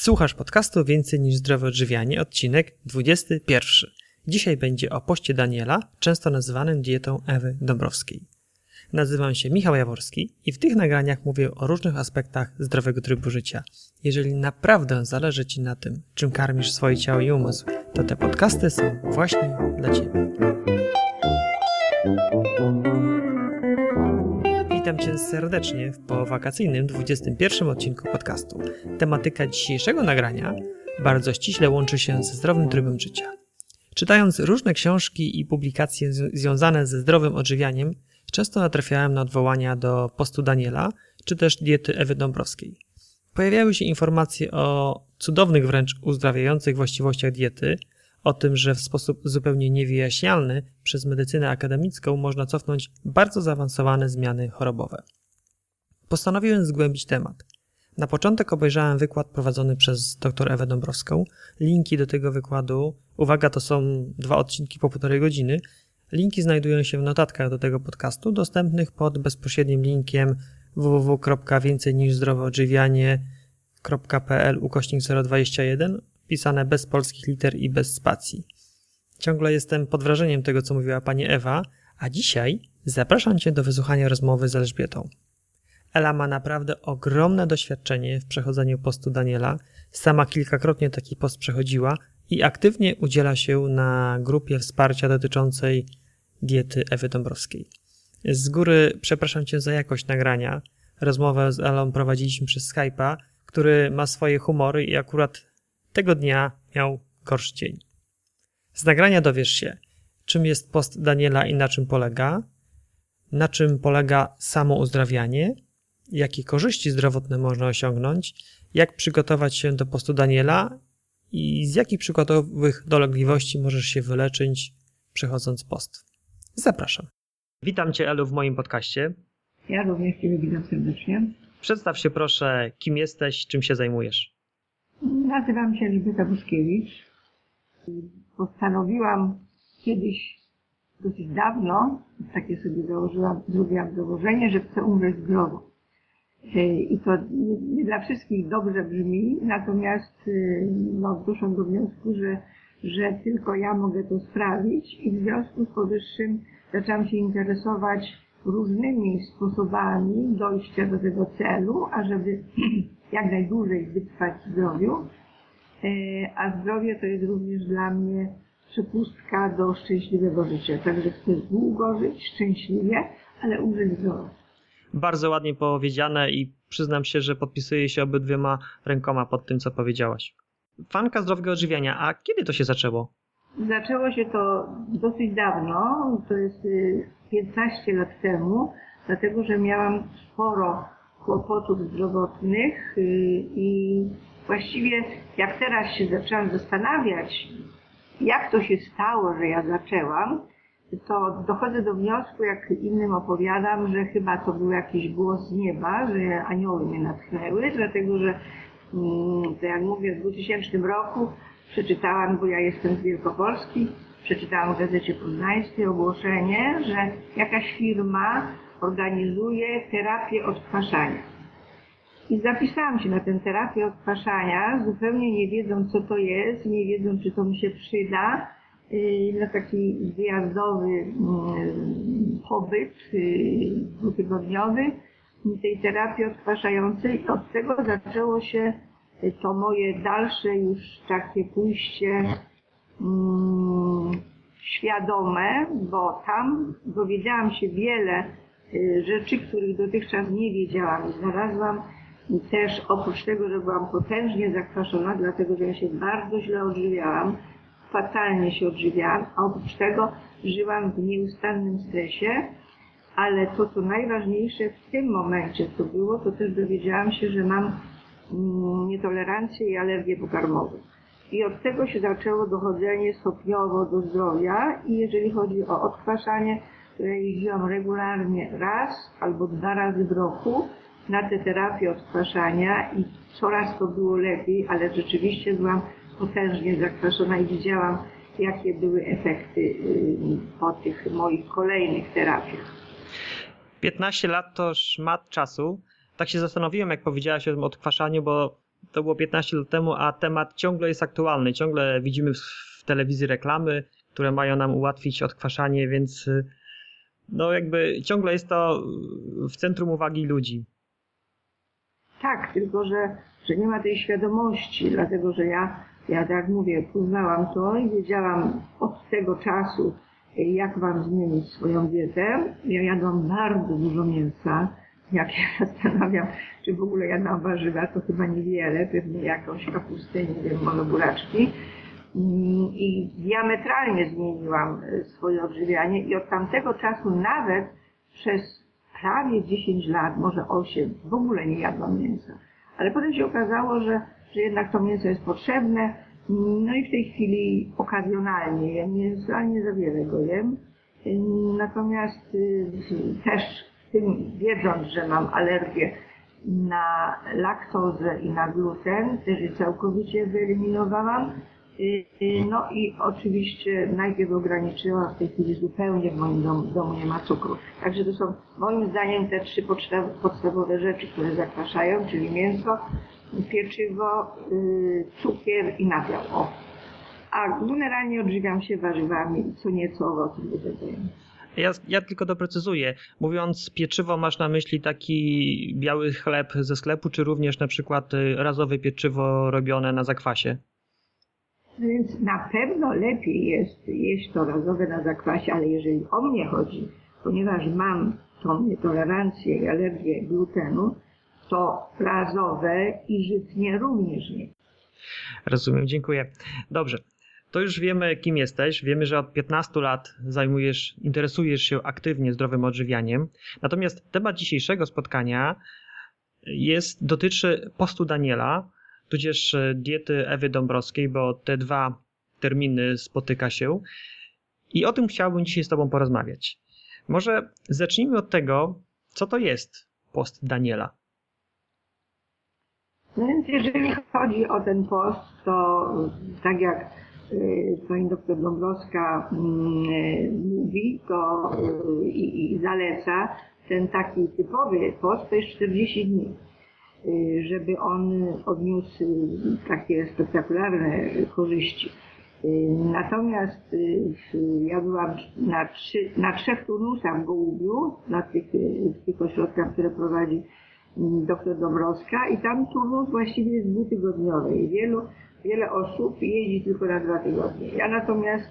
Słuchasz podcastu Więcej niż zdrowe odżywianie, odcinek 21. Dzisiaj będzie o poście Daniela, często nazywanym dietą Ewy Dąbrowskiej. Nazywam się Michał Jaworski i w tych nagraniach mówię o różnych aspektach zdrowego trybu życia. Jeżeli naprawdę zależy Ci na tym, czym karmisz swoje ciało i umysł, to te podcasty są właśnie dla Ciebie. Cię serdecznie w powakacyjnym 21 odcinku podcastu. Tematyka dzisiejszego nagrania bardzo ściśle łączy się ze zdrowym trybem życia. Czytając różne książki i publikacje związane ze zdrowym odżywianiem, często natrafiałem na odwołania do postu Daniela czy też diety Ewy Dąbrowskiej. Pojawiały się informacje o cudownych wręcz uzdrawiających właściwościach diety, o tym, że w sposób zupełnie niewyjaśnialny przez medycynę akademicką można cofnąć bardzo zaawansowane zmiany chorobowe. Postanowiłem zgłębić temat. Na początek obejrzałem wykład prowadzony przez dr Ewę Dąbrowską. Linki do tego wykładu, uwaga, to są dwa odcinki po półtorej godziny. Linki znajdują się w notatkach do tego podcastu, dostępnych pod bezpośrednim linkiem www.więcej-niż-zdrowe-odżywianie.pl ukośnik 021 pisane bez polskich liter i bez spacji. Ciągle jestem pod wrażeniem tego, co mówiła pani Ewa, a dzisiaj zapraszam Cię do wysłuchania rozmowy z Elżbietą. Ela ma naprawdę ogromne doświadczenie w przechodzeniu postu Daniela. Sama kilkakrotnie taki post przechodziła i aktywnie udziela się na grupie wsparcia dotyczącej diety Ewy Dąbrowskiej. Z góry przepraszam Cię za jakość nagrania. Rozmowę z Elą prowadziliśmy przez Skype'a, który ma swoje humory i akurat tego dnia miał gorszy dzień. Z nagrania dowiesz się, czym jest post Daniela i na czym polega, na czym polega samo uzdrawianie, jakie korzyści zdrowotne można osiągnąć, jak przygotować się do postu Daniela i z jakich przykładowych dolegliwości możesz się wyleczyć przechodząc post. Zapraszam. Witam Cię, Elu, w moim podcaście. Ja również Cię witam serdecznie. Przedstaw się proszę, kim jesteś, czym się zajmujesz. Nazywam się Elżbieta Buskiewicz. Postanowiłam kiedyś, dosyć dawno, takie sobie założyłam, zrobiłam założenie, że chcę umrzeć zdrowo. I to nie, dla wszystkich dobrze brzmi, natomiast no, doszłam do wniosku, że, że tylko ja mogę to sprawić i w związku z powyższym zaczęłam się interesować różnymi sposobami dojścia do tego celu, ażeby jak najdłużej wytrwać w zdrowiu, e, a zdrowie to jest również dla mnie przepustka do szczęśliwego życia. Także chcę długo żyć, szczęśliwie, ale umrzeć zdrowo. Bardzo ładnie powiedziane i przyznam się, że podpisuję się obydwiema rękoma pod tym, co powiedziałaś. Fanka zdrowego odżywiania, a kiedy to się zaczęło? Zaczęło się to dosyć dawno, to jest 15 y, lat temu, dlatego że miałam sporo kłopotów zdrowotnych y, i właściwie jak teraz się zaczęłam zastanawiać, jak to się stało, że ja zaczęłam, to dochodzę do wniosku, jak innym opowiadam, że chyba to był jakiś głos z nieba, że anioły mnie natchnęły, dlatego że mm, to jak mówię, w 2000 roku przeczytałam, bo ja jestem z Wielkopolski, przeczytałam w Gazecie Poznańskiej ogłoszenie, że jakaś firma organizuje terapię odkwaszania. I zapisałam się na tę terapię odkwaszania, zupełnie nie wiedząc co to jest, nie wiedząc czy to mi się przyda, y, na taki wyjazdowy y, pobyt dwutygodniowy tej terapii odkwaszającej. Od tego zaczęło się to moje dalsze już takie pójście świadome, bo tam dowiedziałam się wiele rzeczy, których dotychczas nie wiedziałam. Znalazłam też oprócz tego, że byłam potężnie zakwaszona, dlatego że ja się bardzo źle odżywiałam, fatalnie się odżywiałam, a oprócz tego żyłam w nieustannym stresie, ale to, co najważniejsze w tym momencie, co było, to też dowiedziałam się, że mam mm, nietolerancję i alergię pokarmową. I od tego się zaczęło dochodzenie stopniowo do zdrowia i jeżeli chodzi o odkwaszanie, które jeździłam regularnie raz albo dwa razy w roku na tę terapię odkwaszania i coraz to było lepiej, ale rzeczywiście byłam potężnie zakwaszona i widziałam, jakie były efekty y, po tych moich kolejnych terapiach. 15 lat to szmat czasu. Tak się zastanowiłem, jak powiedziałaś o tym odkwaszaniu, bo to było 15 lat temu, a temat ciągle jest aktualny. Ciągle widzimy w telewizji reklamy, które mają nam ułatwić odkwaszanie, więc y, no jakby ciągle jest to w centrum uwagi ludzi. Tak, tylko że, że nie ma tej świadomości, dlatego że ja, ja tak mówię, poznałam to i wiedziałam od tego czasu, jak mam zmienić swoją dietę. Ja jadłam bardzo dużo mięsa. Jak się zastanawiam, czy w ogóle jadłam warzywa, to chyba niewiele, pewnie jakąś kapustę, nie wiem, może buraczki. Mm, I diametralnie zmieniłam swoje odżywianie i od tamtego czasu nawet przez prawie 10 lat, może 8, w ogóle nie jadłam mięsa. Ale potem się okazało, że, że jednak to mięso jest potrzebne. No i w tej chwili okazjonalnie jem mięso, ale nie za wiele go jem. Natomiast y, też tym, wiedząc, że mam alergię na laktozę i na gluten, też je całkowicie wyeliminowałam. Y, No i oczywiście najpierw ograniczyłam, w tej chwili zupełnie w moim domu, domu nie ma cukru. Także to są moim zdaniem te trzy podstaw- podstawowe rzeczy, które zakwaszają, czyli mięso, pieczywo, y, cukier i nabiał. O. A generalnie odżywiam się warzywami co nieco owoców dodaję. Ja, ja tylko doprecyzuję. Mówiąc pieczywo, masz na myśli taki biały chleb ze sklepu, czy również na przykład y, razowe pieczywo robione na zakwasie? Więc na pewno lepiej jest jeść to razowe na zakwasie, ale jeżeli o mnie chodzi, ponieważ mam tą nietolerancję i alergię glutenu, to razowe i żytnie również nie. Rozumiem, dziękuję. Dobrze. To już wiemy, kim jesteś. Wiemy, że od 15 lat zajmujesz, interesujesz się aktywnie zdrowym odżywianiem. Natomiast temat dzisiejszego spotkania jest, dotyczy postu Daniela, tudzież e, diety Ewy Dąbrowskiej, bo te dwa terminy spotyka się. I o tym chciałbym dzisiaj z Tobą porozmawiać. Może zacznijmy od tego, co to jest post Daniela. No więc jeżeli chodzi o ten post, to tak jak y, pani doktor Dąbrowska mm, y, mówi to y, i, i zaleca, ten taki typowy post to jest 40 dni. Y, żeby on odniósł takie spektakularne korzyści. Y, Natomiast y, ja byłam na, trzy, na trzech turnusach w Gołubiu, na tych, tych ośrodkach, które prowadzi mm, doktor Dąbrowska i tam turnus właściwie jest dwutygodniowy i wielu, wiele osób jeździ tylko na dwa tygodnie. Ja natomiast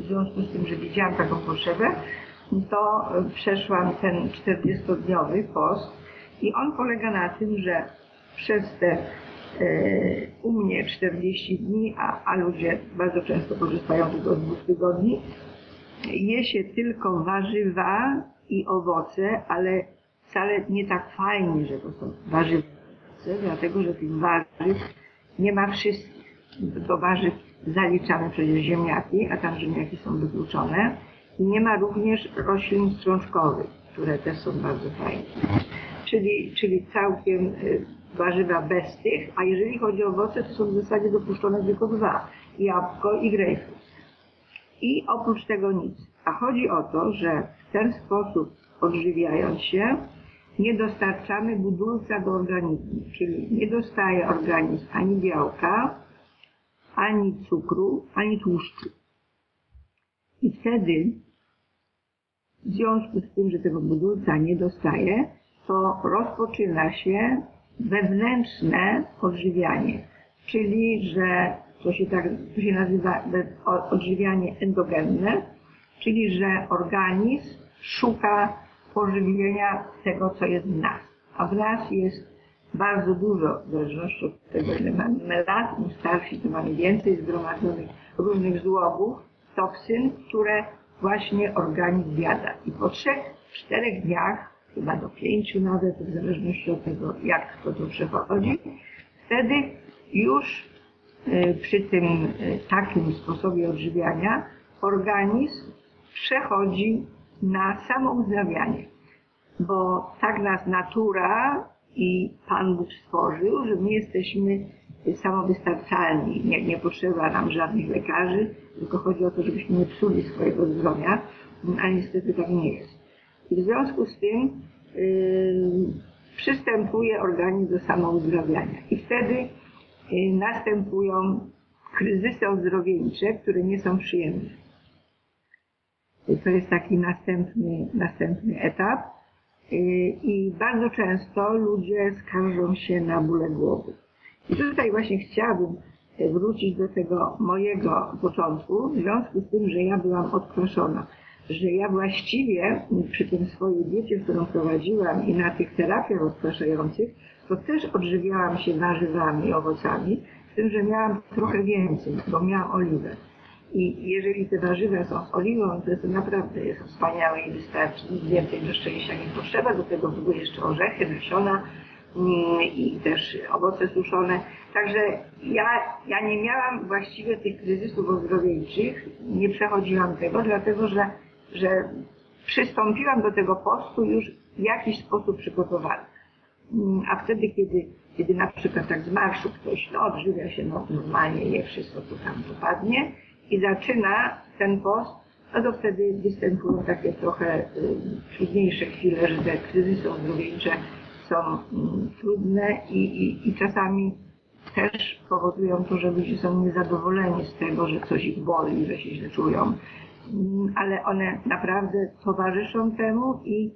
w związku z tym, że widziałam taką potrzebę, to przeszłam ten 40-dniowy post i on polega na tym, że przez te e, u mnie 40 dni, a, a ludzie bardzo często korzystają tylko z dwóch tygodni, je się tylko warzywa i owoce, ale wcale nie tak fajnie, że to są warzywa, dlatego że tych warzyw nie ma wszystkich. Do warzyw zaliczamy przecież ziemniaki, a tam ziemniaki są wykluczone. I nie ma również roślin strączkowych, które też są bardzo fajne. Czyli, czyli całkiem y, warzywa bez tych, a jeżeli chodzi o owoce, to są w zasadzie dopuszczone tylko dwa. Jabłko i grejpfrut. I oprócz tego nic. A chodzi o to, że w ten sposób odżywiając się, nie dostarczamy budulca do organizmu, czyli nie dostaje organizm ani białka, ani cukru, ani tłuszczu. I wtedy, w związku z tym, że tego budulca nie dostaje, to rozpoczyna się wewnętrzne odżywianie, czyli że to się tak to się nazywa odżywianie endogenne, czyli że organizm szuka pożywienia tego, co jest w nas. A w nas jest bardzo dużo, w zależności od tego, ile mamy lat, im starsi, to mamy więcej zgromadzonych różnych złogów, toksyn, które właśnie organizm zjada. I po trzech, czterech dniach, chyba do pięciu nawet, w zależności od tego, jak kto to przechodzi, wtedy już y, przy tym y, takim sposobie odżywiania organizm przechodzi na samouzdrawianie. Bo tak nas natura i Pan Bóg stworzył, że my jesteśmy samowystarczalni. Nie, nie potrzeba nam żadnych lekarzy, tylko chodzi o to, żebyśmy nie psuli swojego zdrowia, a niestety tak nie jest. I w związku z tym yy, przystępuje organizm do samouzdrawiania. I wtedy y, następują kryzysy ozdrowieńcze, które nie są przyjemne. To jest taki następny, następny etap. Y, I bardzo często ludzie skarżą się na bóle głowy. I tutaj właśnie chciałabym wrócić do tego mojego początku, w związku z tym, że ja byłam odproszona, że ja właściwie przy tym swojej diecie, którą prowadziłam i na tych terapiach odpraszających, to też odżywiałam się warzywami i owocami, z tym, że miałam trochę więcej, bo miałam oliwę. I jeżeli te warzywa są z oliwą, to, to naprawdę jest wspaniałe i wystarczy. Nic więcej do szczęścia nie potrzeba. Do tego były jeszcze orzechy, nasiona mm, i też owoce suszone. Także ja, ja nie miałam właściwie tych kryzysów ozdrowieńczych, nie przechodziłam tego, dlatego że, że przystąpiłam do tego postu już w jakiś sposób przygotowana. Mm, A wtedy, kiedy, kiedy na przykład tak z marszu ktoś no, odżywia się no, normalnie, je wszystko, co tam dopadnie i zaczyna ten post, no to wtedy występują takie trochę y, trudniejsze chwile, że te kryzysy ozdrowieńcze są mm, trudne i, i, i czasami też powodują to, że ludzie są niezadowoleni z tego, że coś ich boli, że się źle czują. Mm, Ale one naprawdę towarzyszą temu i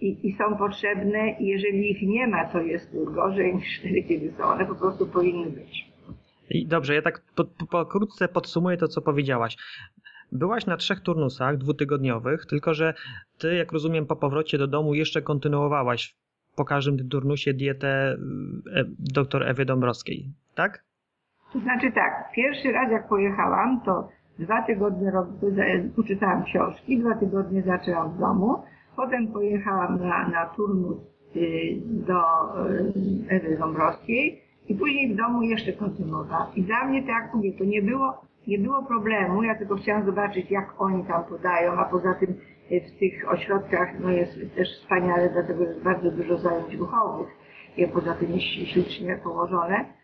i, i są potrzebne i jeżeli ich nie ma, to jest gorzej niż wtedy, kiedy są. One po prostu powinny być. I dobrze, ja tak po, po, pokrótce podsumuję to, co powiedziałaś. Byłaś na trzech turnusach dwutygodniowych, tylko że ty, jak rozumiem, po powrocie do domu jeszcze kontynuowałaś po każdym tym turnusie dietę e, dr Ewy Dąbrowskiej, tak? To znaczy tak, pierwszy raz jak pojechałam, to dwa tygodnie uczytałam książki, dwa tygodnie zaczęłam w domu, potem pojechałam na, na turnus y, do y, Ewy Dąbrowskiej i później w domu jeszcze kontynuowałam. I dla mnie, tak jak mówię, to nie było, nie było problemu, ja tylko chciałam zobaczyć, jak oni tam podają, a poza tym y, w tych ośrodkach no jest też wspaniale, dlatego że jest bardzo dużo zajęć ruchowych, i poza tym ślicznie położone.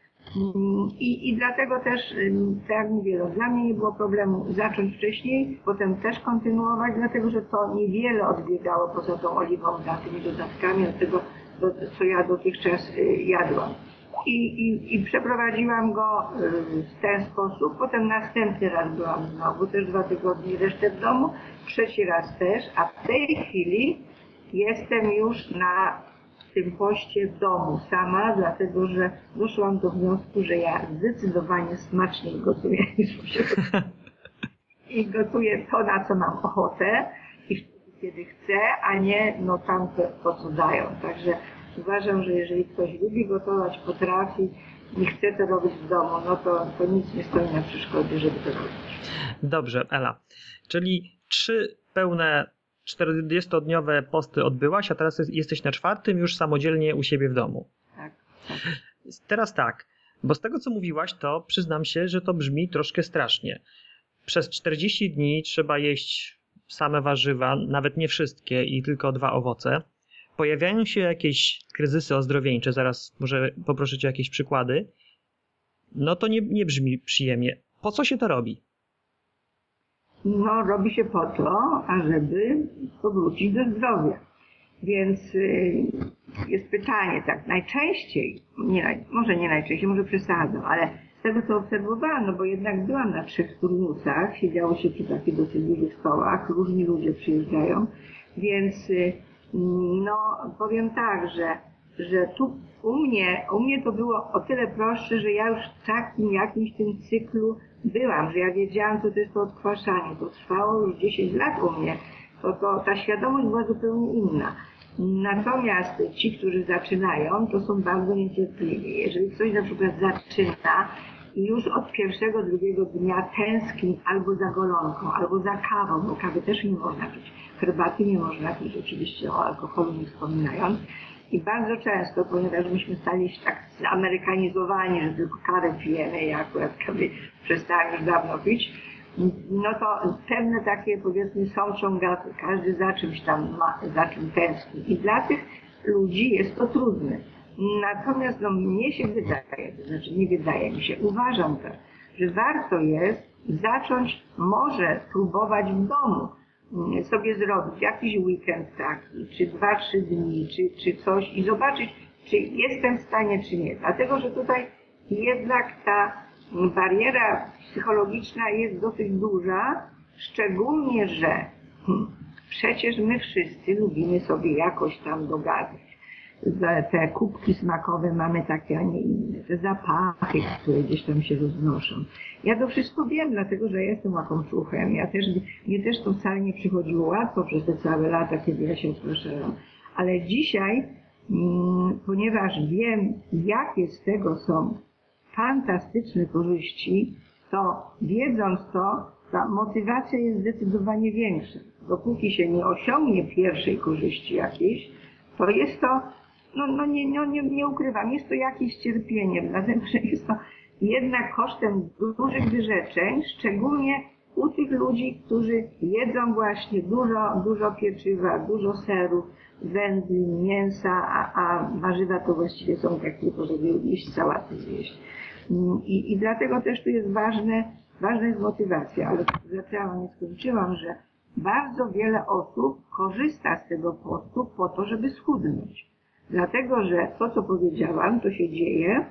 I, I dlatego też, tak jak mówię, no, dla mnie nie było problemu zacząć wcześniej, potem też kontynuować, dlatego że to niewiele odbiegało poza tą oliwą, za tymi dodatkami od tego, do, co ja dotychczas y, jadłam. I, i, I przeprowadziłam go y, w ten sposób. Potem następny raz byłam znowu, też dwa tygodnie resztę w domu, trzeci raz też, a w tej chwili jestem już na tym poście w domu sama, dlatego że doszłam do wniosku, że ja zdecydowanie smaczniej gotuję niż siebie. I gotuję to, na co mam ochotę i wtedy, kiedy chcę, a nie no tamto, to co dają. Także uważam, że jeżeli ktoś lubi gotować, potrafi i chce to robić w domu, no to, to nic nie stoi na przeszkodzie, żeby to robić. Dobrze, Ela. Czyli trzy pełne 40-dniowe posty odbyłaś, a teraz jest- jesteś na czwartym już samodzielnie u siebie w domu. Tak, tak. Teraz tak, bo z tego co mówiłaś, to przyznam się, że to brzmi troszkę strasznie. Przez 40 dni trzeba jeść same warzywa, nawet nie wszystkie i tylko dwa owoce. Pojawiają się jakieś kryzysy ozdrowieńcze, zaraz może poproszę cię o jakieś przykłady. No to nie, nie brzmi przyjemnie. Po co się to robi? No, robi się po to, ażeby powrócić do zdrowia. Więc y, jest pytanie, tak, najczęściej, nie, może nie najczęściej, może przesadzam, ale z tego co obserwowałam, no bo jednak byłam na trzech turnusach, siedziało się przy takich dosyć dużych stołach, różni ludzie przyjeżdżają, więc y, no powiem tak, że, że tu u mnie, u mnie to było o tyle prostsze, że ja już w takim jakimś tym cyklu byłam, że ja wiedziałam, co to jest to odkwaszanie. To trwało już 10 lat u mnie. To, to, ta świadomość była zupełnie inna. Natomiast ci, którzy zaczynają, to są bardzo niecierpliwi. Jeżeli ktoś na przykład zaczyna i już od pierwszego, drugiego dnia tęskni albo za golonką, albo za kawą, bo kawy też nie można pić, herbaty nie można pić, oczywiście o alkoholu nie wspominając. I bardzo często, ponieważ myśmy stali się tak zamerykanizowani, że tylko kawę pijemy, ja akurat kawy już dawno pić, no to pewne takie powiedzmy są ciągaty. Każdy za czymś tam ma, za czym tęskni. I dla tych ludzi jest to trudne. Natomiast no, mnie się wydaje, to znaczy nie wydaje mi się, uważam tak, że warto jest zacząć może próbować w domu sobie zrobić jakiś weekend taki, czy dwa, trzy dni, czy, czy coś i zobaczyć, czy jestem w stanie, czy nie. Dlatego, że tutaj jednak ta bariera psychologiczna jest dosyć duża, szczególnie, że hmm, przecież my wszyscy lubimy sobie jakoś tam dogadać. Te kubki smakowe mamy takie, a nie inne. Te zapachy, które gdzieś tam się roznoszą. Ja to wszystko wiem, dlatego że ja jestem łakomczuchem. Ja też, mnie też to wcale nie przychodziło łatwo przez te całe lata, kiedy ja się odpraszałam. Ale dzisiaj, mm, ponieważ wiem, jakie z tego są fantastyczne korzyści, to wiedząc to, ta motywacja jest zdecydowanie większa. Dopóki się nie osiągnie pierwszej korzyści jakiejś, to jest to, no, no, nie, no nie, nie ukrywam, jest to jakieś cierpienie, dlatego że jest to jednak kosztem dużych wyrzeczeń, szczególnie u tych ludzi, którzy jedzą właśnie dużo, dużo pieczywa, dużo serów, wędlin, mięsa, a, a warzywa to właściwie są takie, żeby jeść sałaty zjeść. I, I dlatego też tu jest ważne, ważna jest motywacja, ale zaczęłam, nie skończyłam, że bardzo wiele osób korzysta z tego postu po to, żeby schudnąć. Dlatego, że to, co powiedziałam, to się dzieje,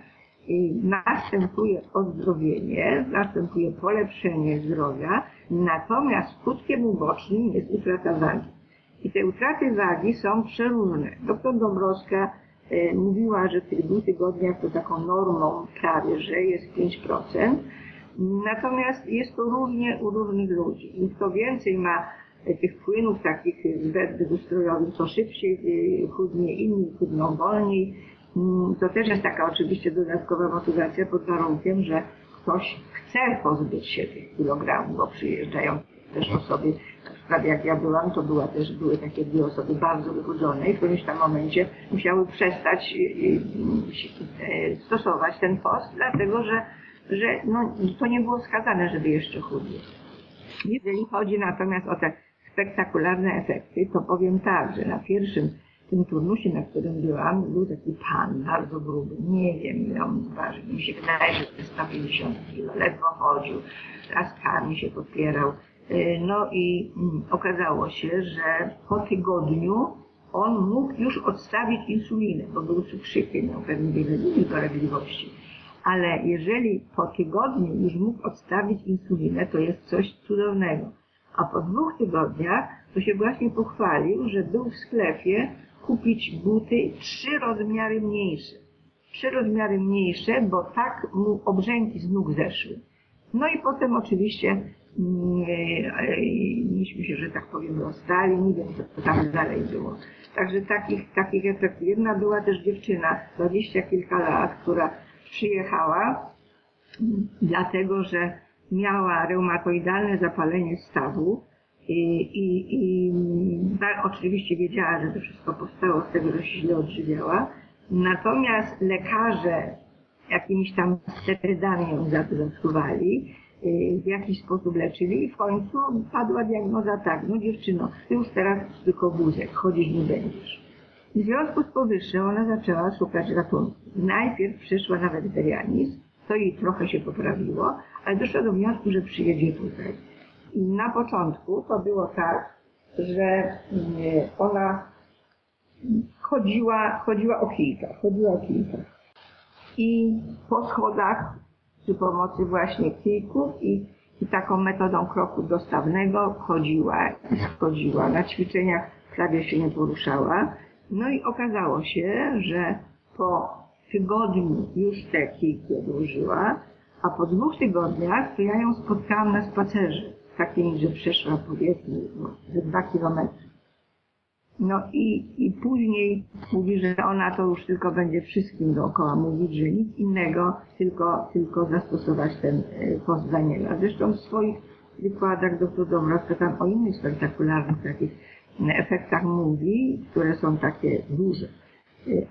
i następuje ozdrowienie, następuje polepszenie zdrowia, natomiast skutkiem ubocznym jest utrata wagi. I te utraty wagi są przeróżne. Doktor Dąbrowska e, mówiła, że w tych dwóch tygodniach to taką normą prawie, że jest 5%. Natomiast jest to różnie u różnych ludzi. I kto więcej ma tych płynów takich zbędnych ustrojowych, to szybciej e, chudnie, inni chudną wolniej. Mm, To też jest taka oczywiście dodatkowa motywacja pod warunkiem, że ktoś chce pozbyć się tych kilogramów, bo przyjeżdżają też osoby, na przykład jak ja byłam, to była też, były takie dwie osoby bardzo wychudzone i w którymś tam momencie musiały przestać y, y, y, stosować ten post, dlatego że, że no, to nie było wskazane, żeby jeszcze chudli. Jeżeli chodzi natomiast o te spektakularne efekty, to powiem tak, że na pierwszym tym turnusie, na którym byłam, był taki pan, bardzo gruby, nie wiem ile on ważył, mi się wydaje, że to jest 150 kilo, ledwo chodził, laskami się podpierał. Y, No i mm, okazało się, że po tygodniu on mógł już odstawić insulinę, bo był cukrzykiem, miał pewnie wiele innych dolegliwości. Ale jeżeli po tygodniu już mógł odstawić insulinę, to jest coś cudownego. A po dwóch tygodniach to się właśnie pochwalił, że był w sklepie kupić buty trzy rozmiary mniejsze. Trzy rozmiary mniejsze, bo tak mu obrzęki z nóg zeszły. No i potem oczywiście myśmy się, że tak powiem, rozstali, nie wiem co tam dalej było. Także takich, takich efektów. Jedna była też dziewczyna, dwadzieścia kilka lat, która przyjechała mm, dlatego, że miała reumatoidalne zapalenie stawu i, i, i oczywiście wiedziała, że to wszystko powstało z tego, że się źle odżywiała. Natomiast lekarze jakimiś tam sterydami ją za to zasuwali, y, w jakiś sposób leczyli i w końcu padła diagnoza tak, no dziewczyno, ty już teraz tylko wózek, chodzić nie będziesz. W związku z powyższym ona zaczęła szukać ratunku. Najpierw przeszła na wegetarianizm, to jej trochę się poprawiło, ale doszła do wniosku, że przyjedzie tutaj. I na początku to było tak, że mm, ona chodziła, chodziła o kilka, chodziła o kilka. I po schodach przy pomocy właśnie kijków i, i taką metodą kroku dostawnego chodziła i schodziła. Na ćwiczeniach prawie się nie poruszała. No i okazało się, że po tygodniu już te kijki odłożyła, a po dwóch tygodniach to ja ją spotkałam na spacerze, takim, że przeszła powiedzmy no, ze dwa kilometry. No i, i później mówi, że ona to już tylko będzie wszystkim dookoła mówić, że nic innego, tylko, tylko zastosować ten e, post Daniela. Zresztą w swoich wykładach dr Dąbrowska tam o innych spektakularnych takich e, efektach mówi, które są takie duże.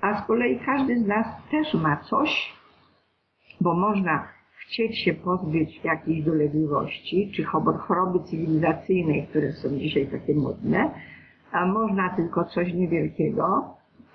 A z kolei każdy z nas też ma coś, bo można chcieć się pozbyć jakiejś dolegliwości, czy chor- choroby cywilizacyjnej, które są dzisiaj takie modne, a można tylko coś niewielkiego,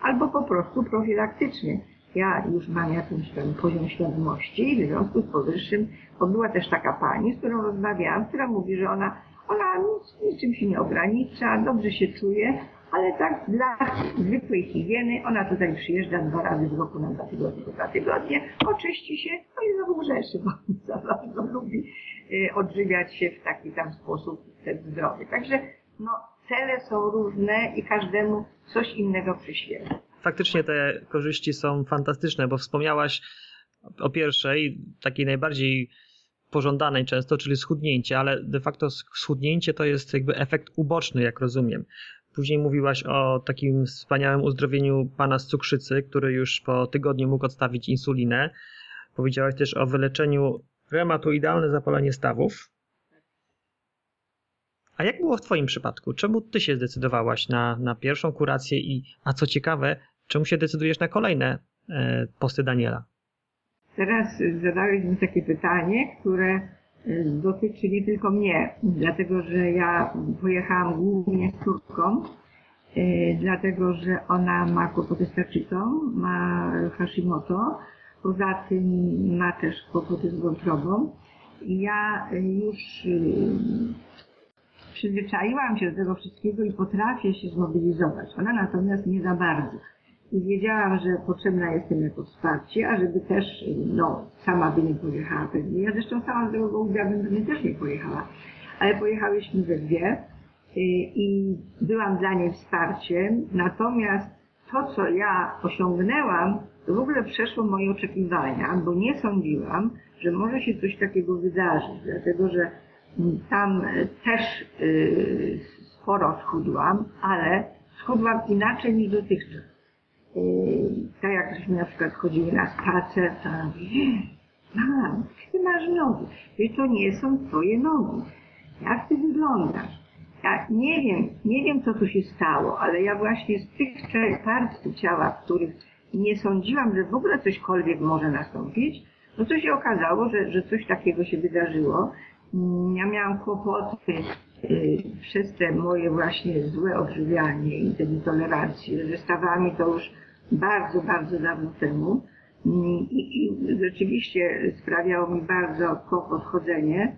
albo po prostu profilaktycznie. Ja już mam jakiś tam poziom świadomości i w związku z powyższym, bo była też taka pani, z którą rozmawiałam, która mówi, że ona, ona nic, niczym się nie ogranicza, dobrze się czuje, Ale tak dla zwykłej higieny, ona tutaj przyjeżdża dwa razy w roku na dwa tygodnie, dwa tygodnie, oczyści się, no i znowu grzeszy, bo za bardzo lubi y, odżywiać się w taki tam sposób zdrowy. Także no, cele są różne i każdemu coś innego przyświeca. Faktycznie te korzyści są fantastyczne, bo wspomniałaś o pierwszej, takiej najbardziej pożądanej często, czyli schudnięcie, ale de facto schudnięcie to jest jakby efekt uboczny, jak rozumiem. Później mówiłaś o takim wspaniałym uzdrowieniu pana z cukrzycy, który już po tygodniu mógł odstawić insulinę. Powiedziałaś też o wyleczeniu reumatoidalne zapalenie stawów. A jak było w Twoim przypadku? Czemu Ty się zdecydowałaś na, na pierwszą kurację i, a co ciekawe, czemu się decydujesz na kolejne e, posty Daniela? Teraz zadałeś mi takie pytanie, które y, dotyczy nie tylko mnie, dlatego że ja pojechałam głównie z córką, y, dlatego że ona ma kłopoty z tarczycą, ma Hashimoto, poza tym ma też kłopoty z wątrobą. Ja już y, przyzwyczaiłam się do tego wszystkiego i potrafię się zmobilizować. Ona natomiast nie za bardzo i wiedziałam, że potrzebna jestem jako wsparcie, a żeby też, no, sama by nie pojechała pewnie. Ja zresztą sama z tego południa bym pewnie też nie pojechała, ale pojechałyśmy we dwie y, i byłam dla niej wsparciem, natomiast to, co ja osiągnęłam, to w ogóle przeszło moje oczekiwania, bo nie sądziłam, że może się coś takiego wydarzyć, dlatego że tam też y, sporo schudłam, ale schudłam inaczej niż dotychczas. Yy, tak jak żeśmy na przykład chodziły na spacer, to ona mówi, mam, ty masz nogi, że to nie są twoje nogi. Jak ty wyglądasz? Ja nie wiem, nie wiem co tu się stało, ale ja właśnie z tych czterech partii ciała, w których nie sądziłam, że w ogóle cośkolwiek może nastąpić, no to się okazało, że, że coś takiego się wydarzyło. Mm, ja miałam kłopoty yy, przez te moje właśnie złe odżywianie i te nietolerancje ze stawami to już bardzo, bardzo dawno temu i, i rzeczywiście sprawiało mi bardzo kłopot chodzenie.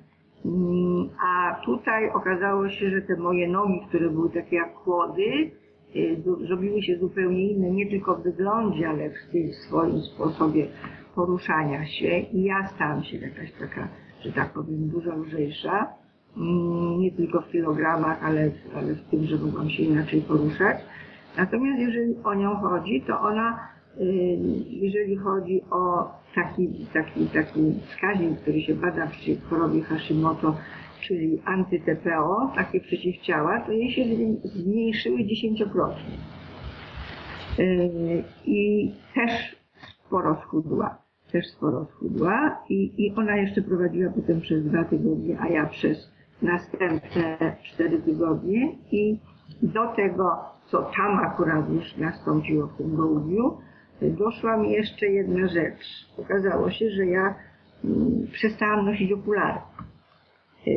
A tutaj okazało się, że te moje nogi, które były takie jak kłody, y, zrobiły się zupełnie inne, nie tylko w wyglądzie, ale w tym swoim sposobie poruszania się. I ja stałam się jakaś taka, że tak powiem, dużo lżejsza. Nie tylko w kilogramach, ale, ale w tym, że mogłam się inaczej poruszać. Natomiast jeżeli o nią chodzi, to ona, jeżeli chodzi o taki, taki, taki wskaźnik, który się bada przy chorobie Hashimoto, czyli anty-TPO, takie przeciwciała, to jej się zmniejszyły dziesięciokrotnie. I też sporo schudła. Też sporo schudła i, i ona jeszcze prowadziła potem przez dwa tygodnie, a ja przez następne cztery tygodnie i do tego co tam akurat już nastąpiło w tym grudniu, doszła mi jeszcze jedna rzecz. Okazało się, że ja mm, przestałam nosić okulary. Yy,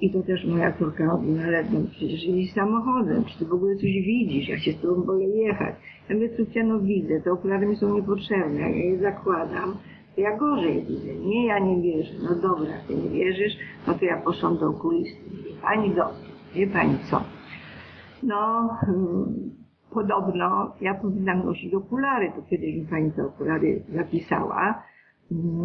I to też moja córka robi na przecież jeździ samochodem, czy ty w ogóle coś widzisz, ja się z tobą boję jechać. Ja mówię, córcia, no widzę, te okulary mi są niepotrzebne, ja je zakładam, to ja gorzej widzę. Nie, ja nie wierzę. No dobra, ty nie wierzysz, no to ja poszłam do okulisty. Pani doktor, wie pani co? No hmm, podobno ja powinnam nosić okulary, to kiedyś mi pani te okulary zapisała.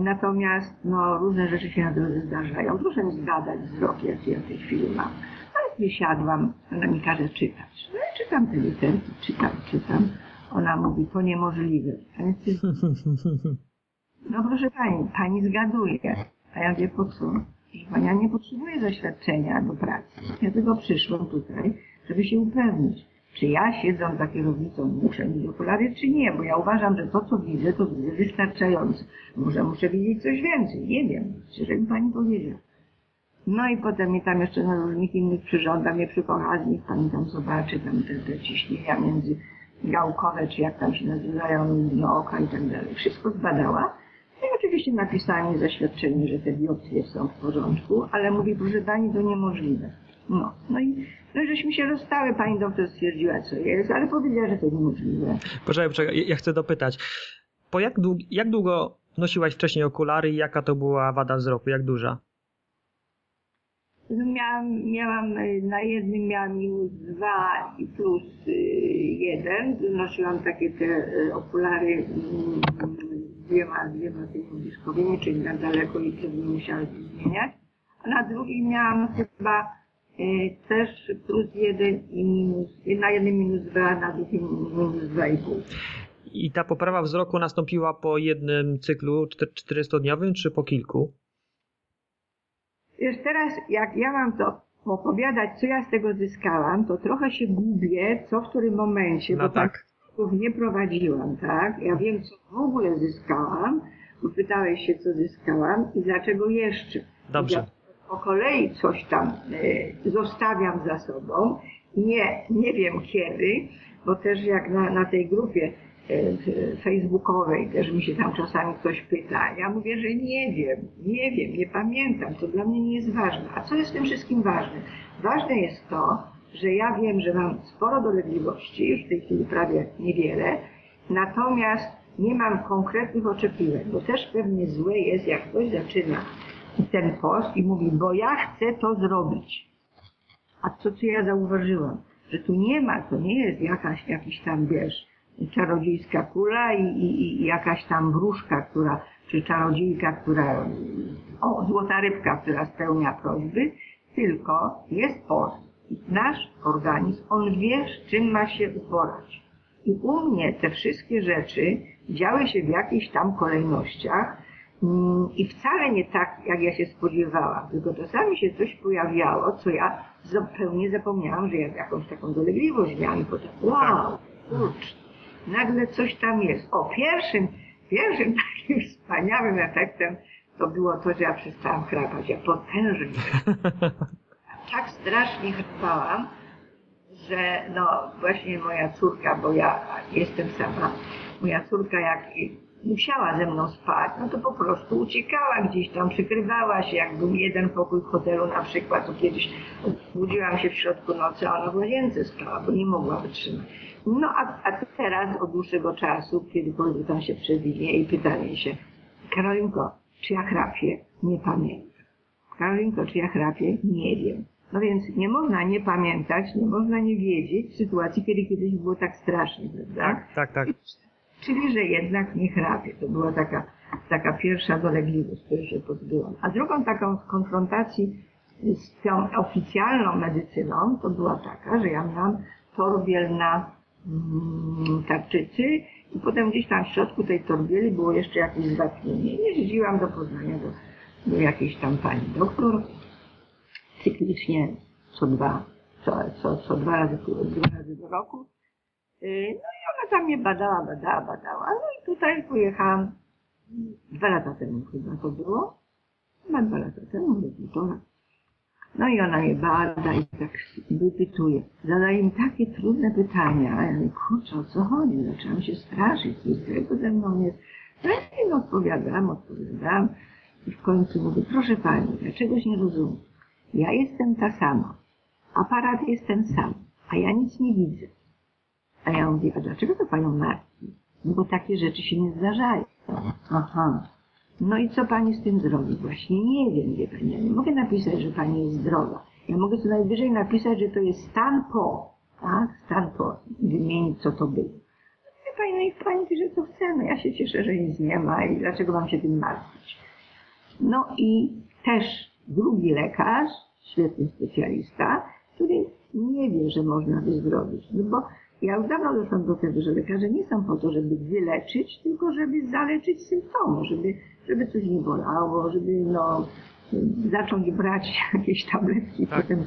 Natomiast no, różne rzeczy się na drodze zdarzają. Proszę mi zbadać wzrok, jaki ja w tej chwili mam. Ale wysiadłam, ona mi każe czytać. No ja czytam te literki, czytam, czytam. Ona mówi, to niemożliwe. No proszę pani, pani zgaduje. A ja wie po co? Pani, ja nie potrzebuję zaświadczenia do pracy. Ja tylko przyszłam tutaj, żeby się upewnić, czy ja siedząc za kierownicą muszę mieć okulary, czy nie, bo ja uważam, że to, co widzę, to widzę wystarczająco. Może muszę widzieć coś więcej, nie wiem, szczerze mi pani powiedziała. No i potem mi tam jeszcze na różnych innych przyrządach mnie przykocha, pani tam zobaczy, tam te, te ciśnienia między gałkowe, czy jak tam się nazywają, no oka i tak dalej. Wszystko zbadała. No i oczywiście napisała mi zaświadczenie, że te biopsje są w porządku, ale mówi, proszę pani, to niemożliwe. No, no i no żeśmy się rozstały, pani doktor stwierdziła, co jest, ale powiedziała, że to niemożliwe. Poczekaj, poczekaj, ja chcę dopytać. Po jak, dług, jak długo nosiłaś wcześniej okulary i jaka to była wada wzroku? Jak duża? No miałam, miałam, y, na jednym miałam minus dwa i plus y, jeden. Nosiłam takie te y, okulary mm, z dwiema, dwiema tymi bliskowymi, czyli na daleko i wtedy nie musiałam się zmieniać. A na drugim miałam chyba też plus jeden i minus, na jednym minus dwa, na drugim minus dwa i pół. I ta poprawa wzroku nastąpiła po jednym cyklu 400-dniowym, czy po kilku? Wiesz, teraz jak ja mam to opowiadać, co ja z tego zyskałam, to trochę się gubię, co w którym momencie, No bo tak. kroków nie prowadziłam, tak? Ja wiem, co w ogóle zyskałam, bo pytałeś się, co zyskałam i dlaczego jeszcze. Dobrze. Po kolei coś tam e, zostawiam za sobą. Nie, nie wiem kiedy, bo też jak na, na tej grupie e, facebookowej też mi się tam czasami ktoś pyta. Ja mówię, że nie wiem, nie wiem, nie pamiętam, to dla mnie nie jest ważne. A co jest w tym wszystkim ważne? Ważne jest to, że ja wiem, że mam sporo dolegliwości, już w tej chwili prawie niewiele, natomiast nie mam konkretnych oczekiwań, bo też pewnie złe jest, jak ktoś zaczyna ten post i mówi, bo ja chcę to zrobić. A to, co ja zauważyłam, że tu nie ma, to nie jest jakaś, jakiś tam, wiesz, czarodziejska kula i, i, i jakaś tam wróżka, która, czy czarodziejka, która, o, złota rybka, która spełnia prośby, tylko jest post. Nasz organizm, on wie, z czym ma się uporać. I u mnie te wszystkie rzeczy działy się w jakichś tam kolejnościach i wcale nie tak, jak ja się spodziewałam, tylko czasami się coś pojawiało, co ja zupełnie zapomniałam, że ja jakąś taką dolegliwość miałam i potem, wow, kurczę, nagle coś tam jest. O, pierwszym, pierwszym takim wspaniałym efektem to było to, że ja przestałam chrapać. Ja potężnie tak strasznie chrapałam, że no właśnie moja córka, bo ja jestem sama, moja córka jak musiała ze mną spać, no to po prostu uciekała gdzieś tam, przykrywała się, jak był jeden pokój w hotelu na przykład, to kiedyś budziłam się w środku nocy, a ona w łazience spała, bo nie mogła wytrzymać. No a, a teraz od dłuższego czasu, kiedy tam się przewinie i pyta mnie się, Karolinko, czy ja chrapię? Nie pamiętam. Karolinko, czy ja chrapię? Nie wiem. No więc nie można nie pamiętać, nie można nie wiedzieć sytuacji, kiedy kiedyś było tak strasznie, prawda? Tak, tak. Czyli, że jednak nie chrapię. To była taka, taka pierwsza dolegliwość, której się pozbyłam. A drugą taką z konfrontacji z tą oficjalną medycyną, to była taka, że ja miałam torbiel na mm, tarczycy i potem gdzieś tam w środku tej torbieli było jeszcze jakieś zatnienie. I jeździłam do Poznania do, do jakiejś tam pani doktor, cyklicznie co dwa, co, co, co dwa, razy, dwa razy do roku. Yy, No tam mnie badała, badała, badała. No i tutaj pojechałam dwa lata temu chyba to było. Chyba dwa lata temu, może półtora. No i ona mnie bada i tak wypytuje. Zadaje mi takie trudne pytania. A ja mówię, kurczę, o co chodzi? Zaczęłam się straszyć, złego ze mną jest. No i no, odpowiadam, odpowiadam. I w końcu mówię, proszę pani, ja czegoś nie rozumiem. Ja jestem ta sama. Aparat jest ten sam, a ja nic nie widzę. A ja mówię, a dlaczego to panią martwi? No bo takie rzeczy się nie zdarzają. Aha. No i co pani z tym zrobi? Właśnie nie wiem, wie pani. Ja nie mogę napisać, że pani jest zdrowa. Ja mogę co najwyżej napisać, że to jest stan po. Tak? Stan po. Wymienić, co to było. Wie pani, no i pani pisze, co chce. No ja się cieszę, że nic nie ma i dlaczego mam się tym martwić. No i też drugi lekarz, świetny specjalista, który nie wie, że można wyzdrowić. No bo ja już dawno doszłam do tego, że lekarze nie są po to, żeby wyleczyć, tylko żeby zaleczyć symptomy, żeby, żeby coś nie bolało, żeby no, zacząć brać jakieś tabletki, Tak. potem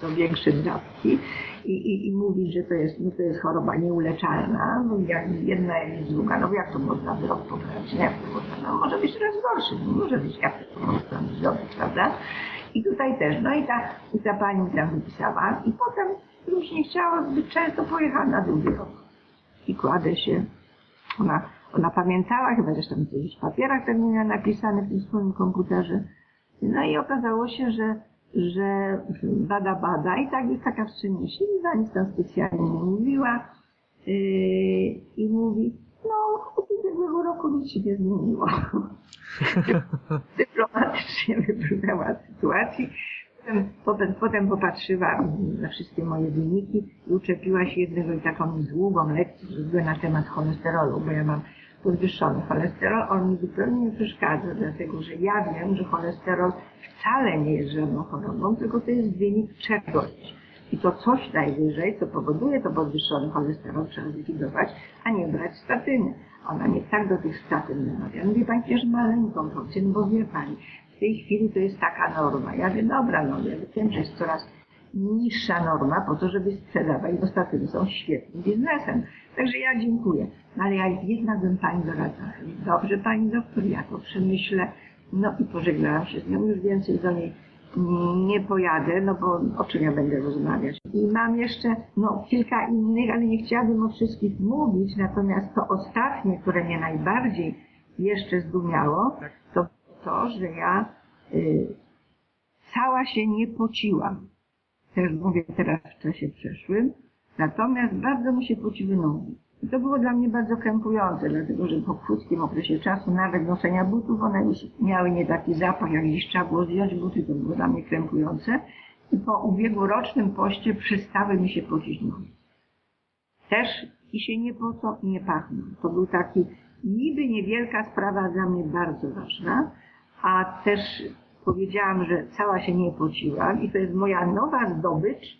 to większe dawki i, i, i mówić, że to jest, no to jest choroba nieuleczalna, no jak jedna jest druga, no jak to można wzrok poprawić, nie? Jak to można, no może być coraz gorszy, no może być, jak to można zrobić, prawda? I tutaj też, no i ta, i ta pani tam wypisała i potem już nie chciała zbyt często pojechać na drugi rok. I kładę się, ona, ona pamiętała, chyba zresztą w jakichś papierach pewnie miała napisane w tym swoim komputerze. No i okazało się, że, że bada, bada i tak jest taka wstrzemięźliwa, nic tam specjalnie nie mówiła. Yy, I mówi, no od ubiegłego roku nic się nie zmieniło. Dyplomatycznie wybrnęła z sytuacji. Potem, potem, potem popatrzyła na wszystkie moje wyniki i uczepiła się jednego i taką długą lekcję na temat cholesterolu, bo ja mam podwyższony cholesterol. On mi zupełnie nie przeszkadza, dlatego że ja wiem, że cholesterol wcale nie jest żadną chorobą, tylko to jest wynik czegoś. I to coś najwyżej, co powoduje to podwyższony cholesterol, trzeba zlikwidować, a nie brać statyny. Ona mnie tak do tych statyn namawia. Mówi Pani przecież maleńką porcję, no bo wie Pani, w tej chwili to jest taka norma. Ja wiem, dobra, no ja wiem, że jest coraz niższa norma po to, żeby sprzedawać, bo są świetnym biznesem. Także ja dziękuję. No ale ja jednak bym Pani doradzała. Dobrze Pani doktor, ja to przemyślę. No i pożegnałam się z nią, już więcej do niej nie pojadę, no bo o czym ja będę rozmawiać. I mam jeszcze no, kilka innych, ale nie chciałabym o wszystkich mówić, natomiast to ostatnie, które mnie najbardziej jeszcze zdumiało, to to, że ja y, cała się nie pociłam. Też mówię teraz w czasie przeszłym, natomiast bardzo mi się pociły nogi. I to było dla mnie bardzo krępujące, dlatego że po krótkim okresie czasu, nawet noszenia butów, one już miały nie taki zapach, jak gdzieś trzeba było zdjąć buty, to było dla mnie krępujące. I po ubiegłorocznym poście przestały mi się pocić nogi. Też i się nie pocą i nie pachną. To był taki niby niewielka sprawa dla mnie bardzo ważna, a też powiedziałam, że cała się nie pociłam i to jest moja nowa zdobycz,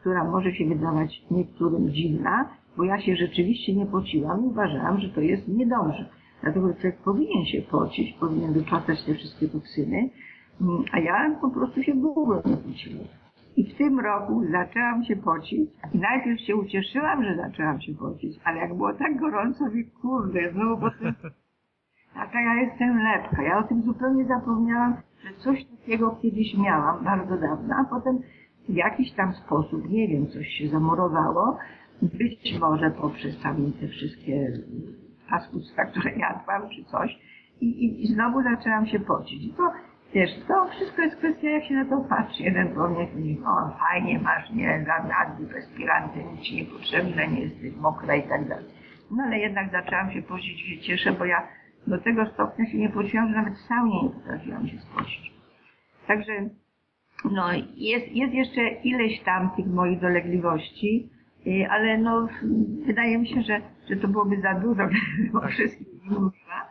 która może się wydawać niektórym dziwna, bo ja się rzeczywiście nie pociłam i uważałam, że to jest niedobrze. Dlatego, człowiek powinien się pocić, powinien wyczerpać te wszystkie toksyny, mm, a ja po prostu się w ogóle nie pociłam. I w tym roku zaczęłam się pocić i najpierw się ucieszyłam, że zaczęłam się pocić, ale jak było tak gorąco, mówię, kurde, znowu po tym, taka ja jestem lepka. Ja o tym zupełnie zapomniałam, że coś takiego kiedyś miałam, bardzo dawno, a potem w jakiś tam sposób, nie wiem, coś się zamurowało, być może poprzez tam te wszystkie paskudztwa, które jadłam, czy coś. I, i, I znowu zaczęłam się pocić. I to, wiesz, to wszystko jest kwestia, jak się na to patrzy. Jeden człowiek mówi, o fajnie masz, nie, antyperspiranty, nic ci niepotrzebne, nie jesteś mokra i tak dalej. No ale jednak zaczęłam się pocić i się cieszę, bo ja do tego stopnia się nie pociłam, że nawet w saunie nie potrafiłam się spocić. Także, no, jest, jest jeszcze ileś tam tych moich dolegliwości, Y, ale no, wydaje mi się, że, że to byłoby za dużo, gdybym o Tak. wszystkich mówiła.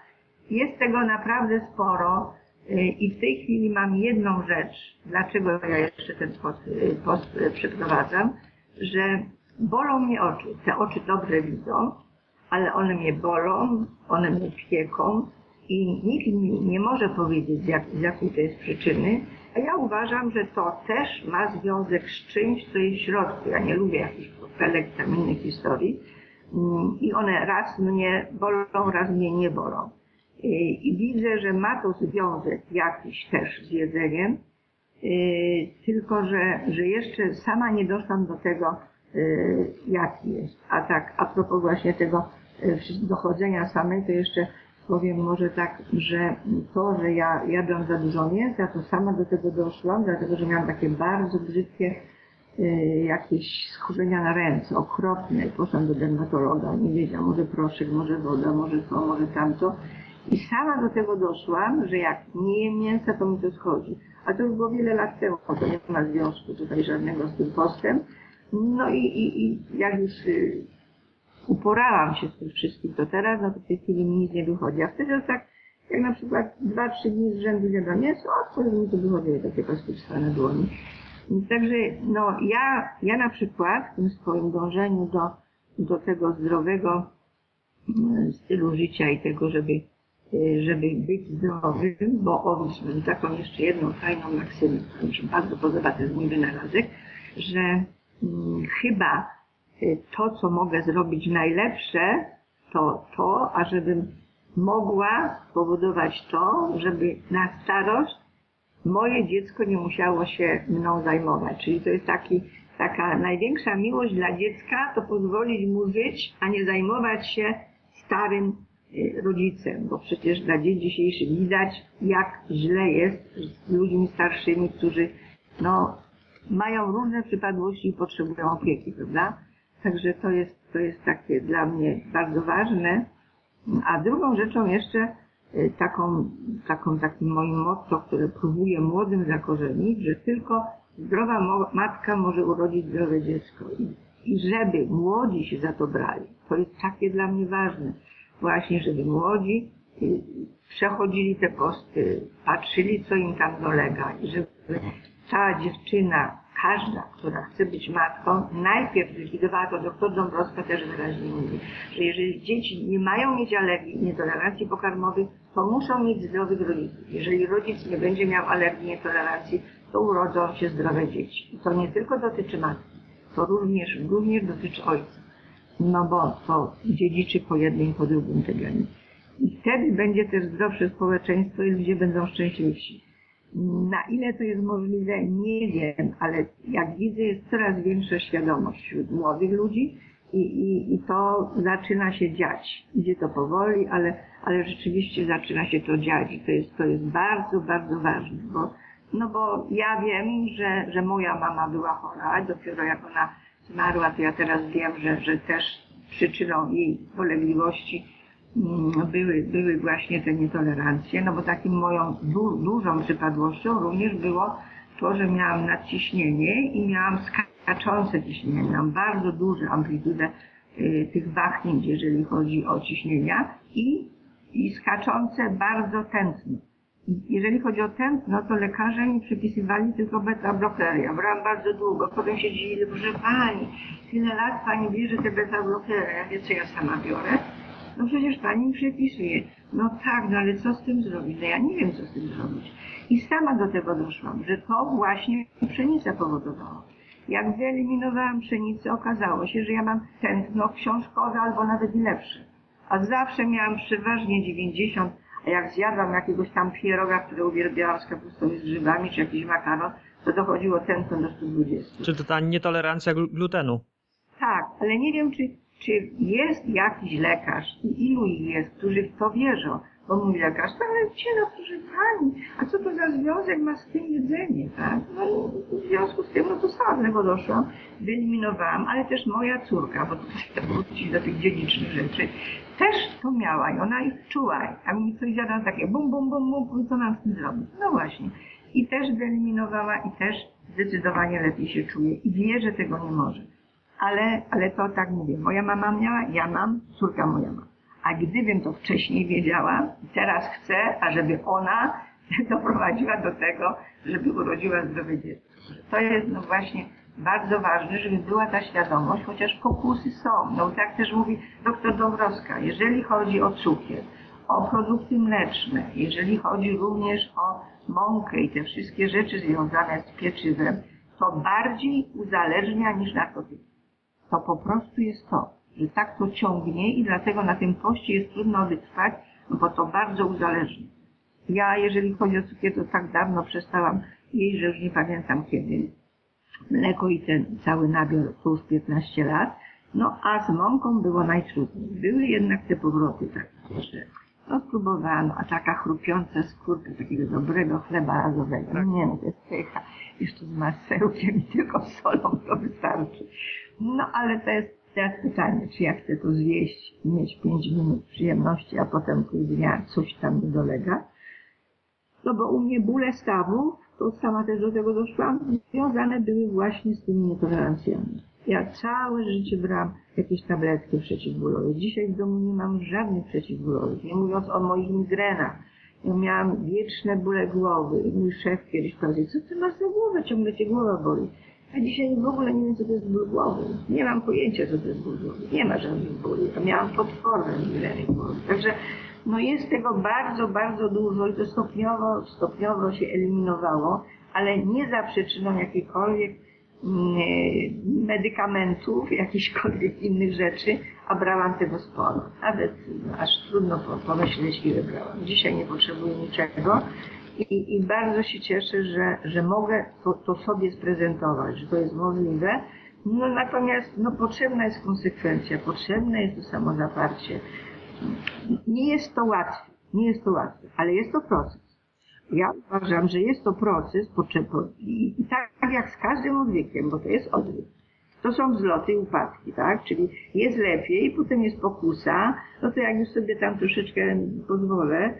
Jest tego naprawdę sporo y, i w tej chwili mam jedną rzecz, dlaczego ja jeszcze ten post, y, post przeprowadzam, że bolą mnie oczy. Te oczy dobrze widzą, ale one mnie bolą, one mnie pieką i nikt mi nie może powiedzieć z, jak, z jakiej to jest przyczyny, a ja uważam, że to też ma związek z czymś, co jest w środku. Ja nie lubię jakichś kropelek, tam innych historii. Mm, I one raz mnie bolą, raz mnie nie bolą. I widzę, że ma to związek jakiś też z jedzeniem, Yy, tylko że, że jeszcze sama nie doszłam do tego, yy, jaki jest. A tak, a propos właśnie tego dochodzenia samej, to jeszcze powiem może tak, że to, że ja jadłam za dużo mięsa, to sama do tego doszłam, dlatego że miałam takie bardzo brzydkie yy, jakieś schorzenia na ręce, okropne. Poszłam do dermatologa, nie wiedziałam, może proszek, może woda, może to, może tamto. I sama do tego doszłam, że jak nie jem mięsa, to mi to schodzi. A to już było wiele lat temu, to nie ma związku tutaj żadnego z tym postem. No i, i, i jak już y, uporałam się z tym wszystkim, to teraz, no to w tej chwili mi nic nie wychodzi. A wtedy tak, jak na przykład dwa, trzy dni z rzędu jadłam mięso, a wtedy mi to wychodziły takie paskudstwa na dłoni. Także, no ja, ja na przykład w tym swoim dążeniu do, do tego zdrowego mm, stylu życia i tego, żeby y, żeby być zdrowym, bo o, mam taką jeszcze jedną fajną maksymę, która się bardzo podoba, to jest mój wynalazek, że mm, chyba to, co mogę zrobić najlepsze, to to, ażebym mogła spowodować to, żeby na starość moje dziecko nie musiało się mną zajmować. Czyli to jest taki, taka największa miłość dla dziecka, to pozwolić mu żyć, a nie zajmować się starym y, rodzicem, bo przecież dla dzieci dzisiejszych widać, jak źle jest z ludźmi starszymi, którzy no, mają różne przypadłości i potrzebują opieki, prawda? Także to jest, to jest takie dla mnie bardzo ważne. A drugą rzeczą jeszcze, y, taką, taką, takim moim motto, które próbuję młodym zakorzenić, że tylko zdrowa matka może urodzić zdrowe dziecko. I, I żeby młodzi się za to brali, to jest takie dla mnie ważne, właśnie, żeby młodzi y, przechodzili te posty, patrzyli, co im tam dolega i żeby ta dziewczyna, każda, która chce być matką, najpierw zlikwidowała to, doktor Dąbrowska też wyraźnie mówi, że jeżeli dzieci nie mają mieć alergii nietolerancji pokarmowych, to muszą mieć zdrowych rodziców. Jeżeli rodzic nie będzie miał alergii nietolerancji, to urodzą się zdrowe dzieci. I to nie tylko dotyczy matki, to również, również dotyczy ojca. No bo to dziedziczy po jednym i po drugim geny. I wtedy będzie też zdrowsze społeczeństwo i ludzie będą szczęśliwsi. Na ile to jest możliwe, nie wiem, ale jak widzę, jest coraz większa świadomość wśród młodych ludzi i, i, i to zaczyna się dziać. Idzie to powoli, ale, ale rzeczywiście zaczyna się to dziać i to jest, to jest bardzo, bardzo ważne, bo, no bo ja wiem, że, że moja mama była chora, dopiero jak ona zmarła, to ja teraz wiem, że, że też przyczyną jej dolegliwości mm, były, były właśnie te nietolerancje, no bo takim moją du, dużą przypadłością również było to, że miałam nadciśnienie i miałam skaczące ciśnienie. Miałam bardzo dużą amplitudę y, tych wahnięć, jeżeli chodzi o ciśnienia i, i skaczące bardzo tętno. Jeżeli chodzi o tętno, to lekarze mi przypisywali tylko beta-blokery. Ja brałam bardzo długo, potem się dziwili, proszę pani, tyle lat pani bierze te beta-blokery, ja wiem, co ja sama biorę. No przecież pani przepisuje. No tak, no ale co z tym zrobić? No ja nie wiem, co z tym zrobić. I sama do tego doszłam, że to właśnie pszenica powodowała. Jak wyeliminowałam pszenicę, okazało się, że ja mam tętno książkowe albo nawet i lepsze. A zawsze miałam przeważnie 90, a jak zjadłam jakiegoś tam pieroga, które uwielbiałam z kapustą i z grzybami, czy jakiś makaron, to dochodziło tętno do 120. Czy to ta nietolerancja glu- glutenu? Tak, ale nie wiem, czy, czy jest jakiś lekarz i ilu ich jest, którzy w to wierzą. Bo mój lekarz, no ale cię, no pani, a co to za związek ma z tym jedzeniem, tak? No w związku z tym, no to samego doszłam, wyeliminowałam, ale też moja córka, bo tutaj chcę wrócić do tych dziedzicznych rzeczy, też to miała i ona ich czuła. A mi coś zjadła takie bum, bum, bum, bum, co mam z tym zrobić? No właśnie. I też wyeliminowała i też zdecydowanie lepiej się czuje i wie, że tego nie może ale, ale to tak mówię. Moja mama miała, ja mam, córka moja ma. A gdybym to wcześniej wiedziała, teraz chcę, ażeby ona doprowadziła do tego, żeby urodziła zdrowe dziecko. To jest no właśnie bardzo ważne, żeby była ta świadomość, chociaż pokusy są. No tak też mówi doktor Dąbrowska, jeżeli chodzi o cukier, o produkty mleczne, jeżeli chodzi również o mąkę i te wszystkie rzeczy związane z pieczywem, to bardziej uzależnia niż narkotyki to po prostu jest to, że tak to ciągnie i dlatego na tym poście jest trudno wytrwać, no bo to bardzo uzależnia. Ja, jeżeli chodzi o cukier, to tak dawno przestałam jeść, że już nie pamiętam kiedy. Mleko i ten cały nabiór już 15 lat. No a z mąką było najtrudniej. Były jednak te powroty takie, że no spróbowano, a taka chrupiąca skórka takiego dobrego chleba razowego. Tak. Nie no, to jest pycha. Jeszcze z masełkiem i tylko solą to wystarczy. No ale to jest teraz pytanie, czy ja chcę to zjeść mieć 5 minut przyjemności, a potem pół dnia coś tam mi dolega. No bo u mnie bóle stawów, to sama też do tego doszłam, związane były właśnie z tymi nietolerancjami. Ja całe życie brałam jakieś tabletki przeciwbólowe. Dzisiaj w domu nie mam żadnych przeciwbólowych, nie mówiąc o moich migrenach. Ja miałam wieczne bóle głowy i mój szef kiedyś powiedział, co ty masz za głowę, ciągle cię głowa boli. A dzisiaj w ogóle nie wiem, co to jest ból głowy. Nie mam pojęcia, co to jest ból głowy. Nie ma żadnych bóli. A miałam potworne migreny głowy. Także no jest tego bardzo, bardzo dużo i to stopniowo, stopniowo się eliminowało, ale nie za przyczyną jakichkolwiek mm, medykamentów, jakichkolwiek innych rzeczy, a brałam tego sporo. Nawet aż trudno po- pomyśleć, ile brałam. Dzisiaj nie potrzebuję niczego i, i bardzo się cieszę, że, że mogę to, to sobie sprezentować, że to jest możliwe. No natomiast no, potrzebna jest konsekwencja, potrzebne jest to samozaparcie. Nie jest to łatwe, nie jest to łatwe, ale jest to proces. Ja uważam, że jest to proces i tak jak z każdym odwykiem, bo to jest odwyk. To są wzloty i upadki, tak? Czyli jest lepiej, potem jest pokusa, no to jak już sobie tam troszeczkę pozwolę,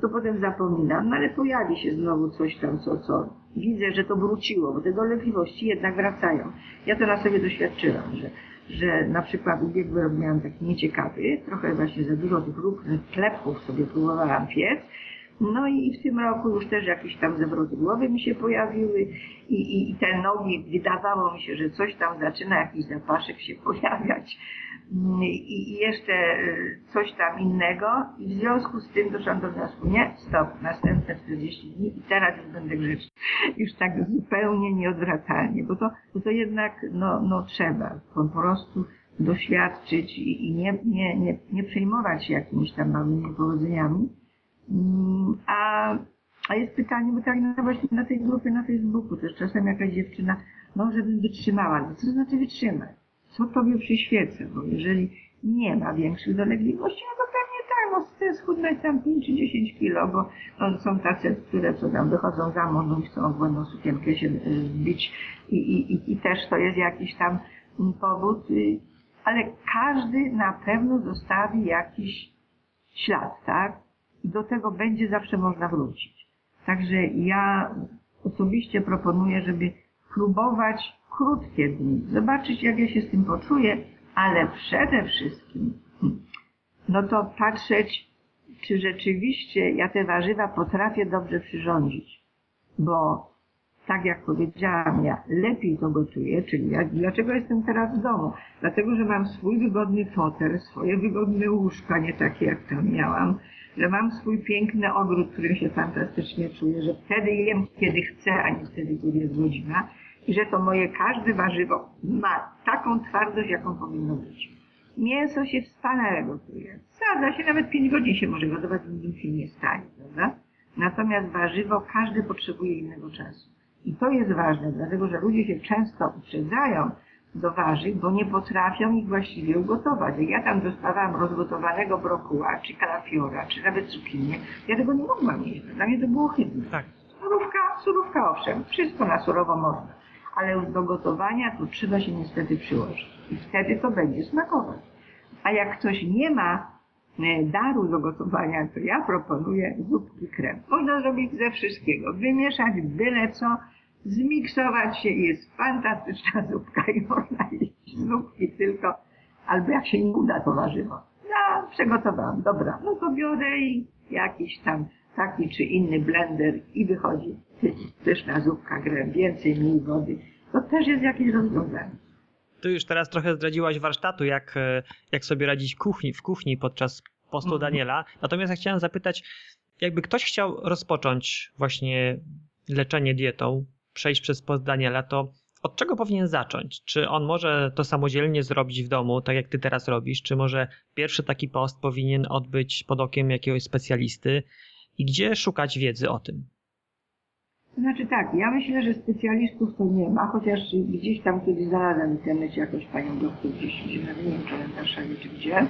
to potem zapominam, no ale pojawi się znowu coś tam, co, co widzę, że to wróciło, bo te dolegliwości jednak wracają. Ja to na sobie doświadczyłam, że, że na przykład ubiegły rok miałam taki nieciekawy, trochę właśnie za dużo tych różnych klepków sobie próbowałam piec, no i w tym roku już też jakieś tam zawroty głowy mi się pojawiły i, i, i te nogi, wydawało mi się, że coś tam zaczyna, jakiś zapaszek się pojawiać. Mm, i, i jeszcze y, coś tam innego. I w związku z tym doszłam do wniosku, nie, stop, następne 40 dni i teraz już będę grzeczny. Już tak zupełnie nieodwracalnie, bo to, bo to jednak no, no trzeba po, prostu doświadczyć i, i nie, nie, nie, nie przejmować się jakimiś tam małymi niepowodzeniami, Mm, A, a jest pytanie, bo tak no właśnie na tej grupie na Facebooku też czasem jakaś dziewczyna, no żebym wytrzymała. No, co to znaczy wytrzymać? Co tobie przyświeca? Bo jeżeli nie ma większych dolegliwości, no to pewnie tak, no chcę schudnąć tam 5 czy 10 kilo, bo no, są tacy, które co tam wychodzą za mąż, no chcą błędną sukienkę się y, zbić i, i, i, i też to jest jakiś tam mm, powód, y, ale każdy na pewno zostawi jakiś ślad, tak? I do tego będzie zawsze można wrócić. Także ja osobiście proponuję, żeby próbować krótkie dni, zobaczyć jak ja się z tym poczuję, ale przede wszystkim no to patrzeć, czy rzeczywiście ja te warzywa potrafię dobrze przyrządzić. Bo tak jak powiedziałam, ja lepiej to gotuję, czyli ja, dlaczego jestem teraz w domu? Dlatego, że mam swój wygodny fotel, swoje wygodne łóżka, nie takie jak tam miałam, że mam swój piękny ogród, w którym się fantastycznie czuję, że wtedy jem, kiedy chcę, a nie wtedy, kiedy jest godzina i że to moje każde warzywo ma taką twardość, jaką powinno być. Mięso się wspaniale gotuje. Sadza się, nawet 5 godzin się może gotować, nic się nie stanie, prawda? Natomiast warzywo każdy potrzebuje innego czasu. I to jest ważne, dlatego że ludzie się często uprzedzają do warzyw, bo nie potrafią ich właściwie ugotować. Jak ja tam dostawałam rozgotowanego brokuła, czy kalafiora, czy nawet cukinię, ja tego nie mogłam jeść. Dla mnie to było chybne. Tak. Surówka, surówka owszem, wszystko na surowo można, ale do gotowania to trzeba się niestety przyłożyć. I wtedy to będzie smakować. A jak ktoś nie ma e, daru do gotowania, to ja proponuję zupki krem. Można zrobić ze wszystkiego. Wymieszać byle co, zmiksować się i jest fantastyczna zupka i można jeść zupki tylko, albo jak się nie uda to warzywo. Ja przygotowałam, dobra, no to biorę i jakiś tam taki czy inny blender i wychodzi pyszna zupka, grę, więcej, mniej wody. To też jest jakieś rozwiązanie. Tu już teraz trochę zdradziłaś warsztatu, jak, e, jak sobie radzić kuchni, w kuchni podczas postu Mhm. Daniela. Natomiast ja chciałem zapytać, jakby ktoś chciał rozpocząć właśnie leczenie dietą, przejść przez post Daniela, to od czego powinien zacząć? Czy on może to samodzielnie zrobić w domu, tak jak ty teraz robisz? Czy może pierwszy taki post powinien odbyć pod okiem jakiegoś specjalisty? I gdzie szukać wiedzy o tym? Znaczy tak, ja myślę, że specjalistów to nie ma, chociaż gdzieś tam kiedyś znalazłam w internecie jakąś panią doktor, gdzieś nie wiem, w Warszawie, czy gdzie.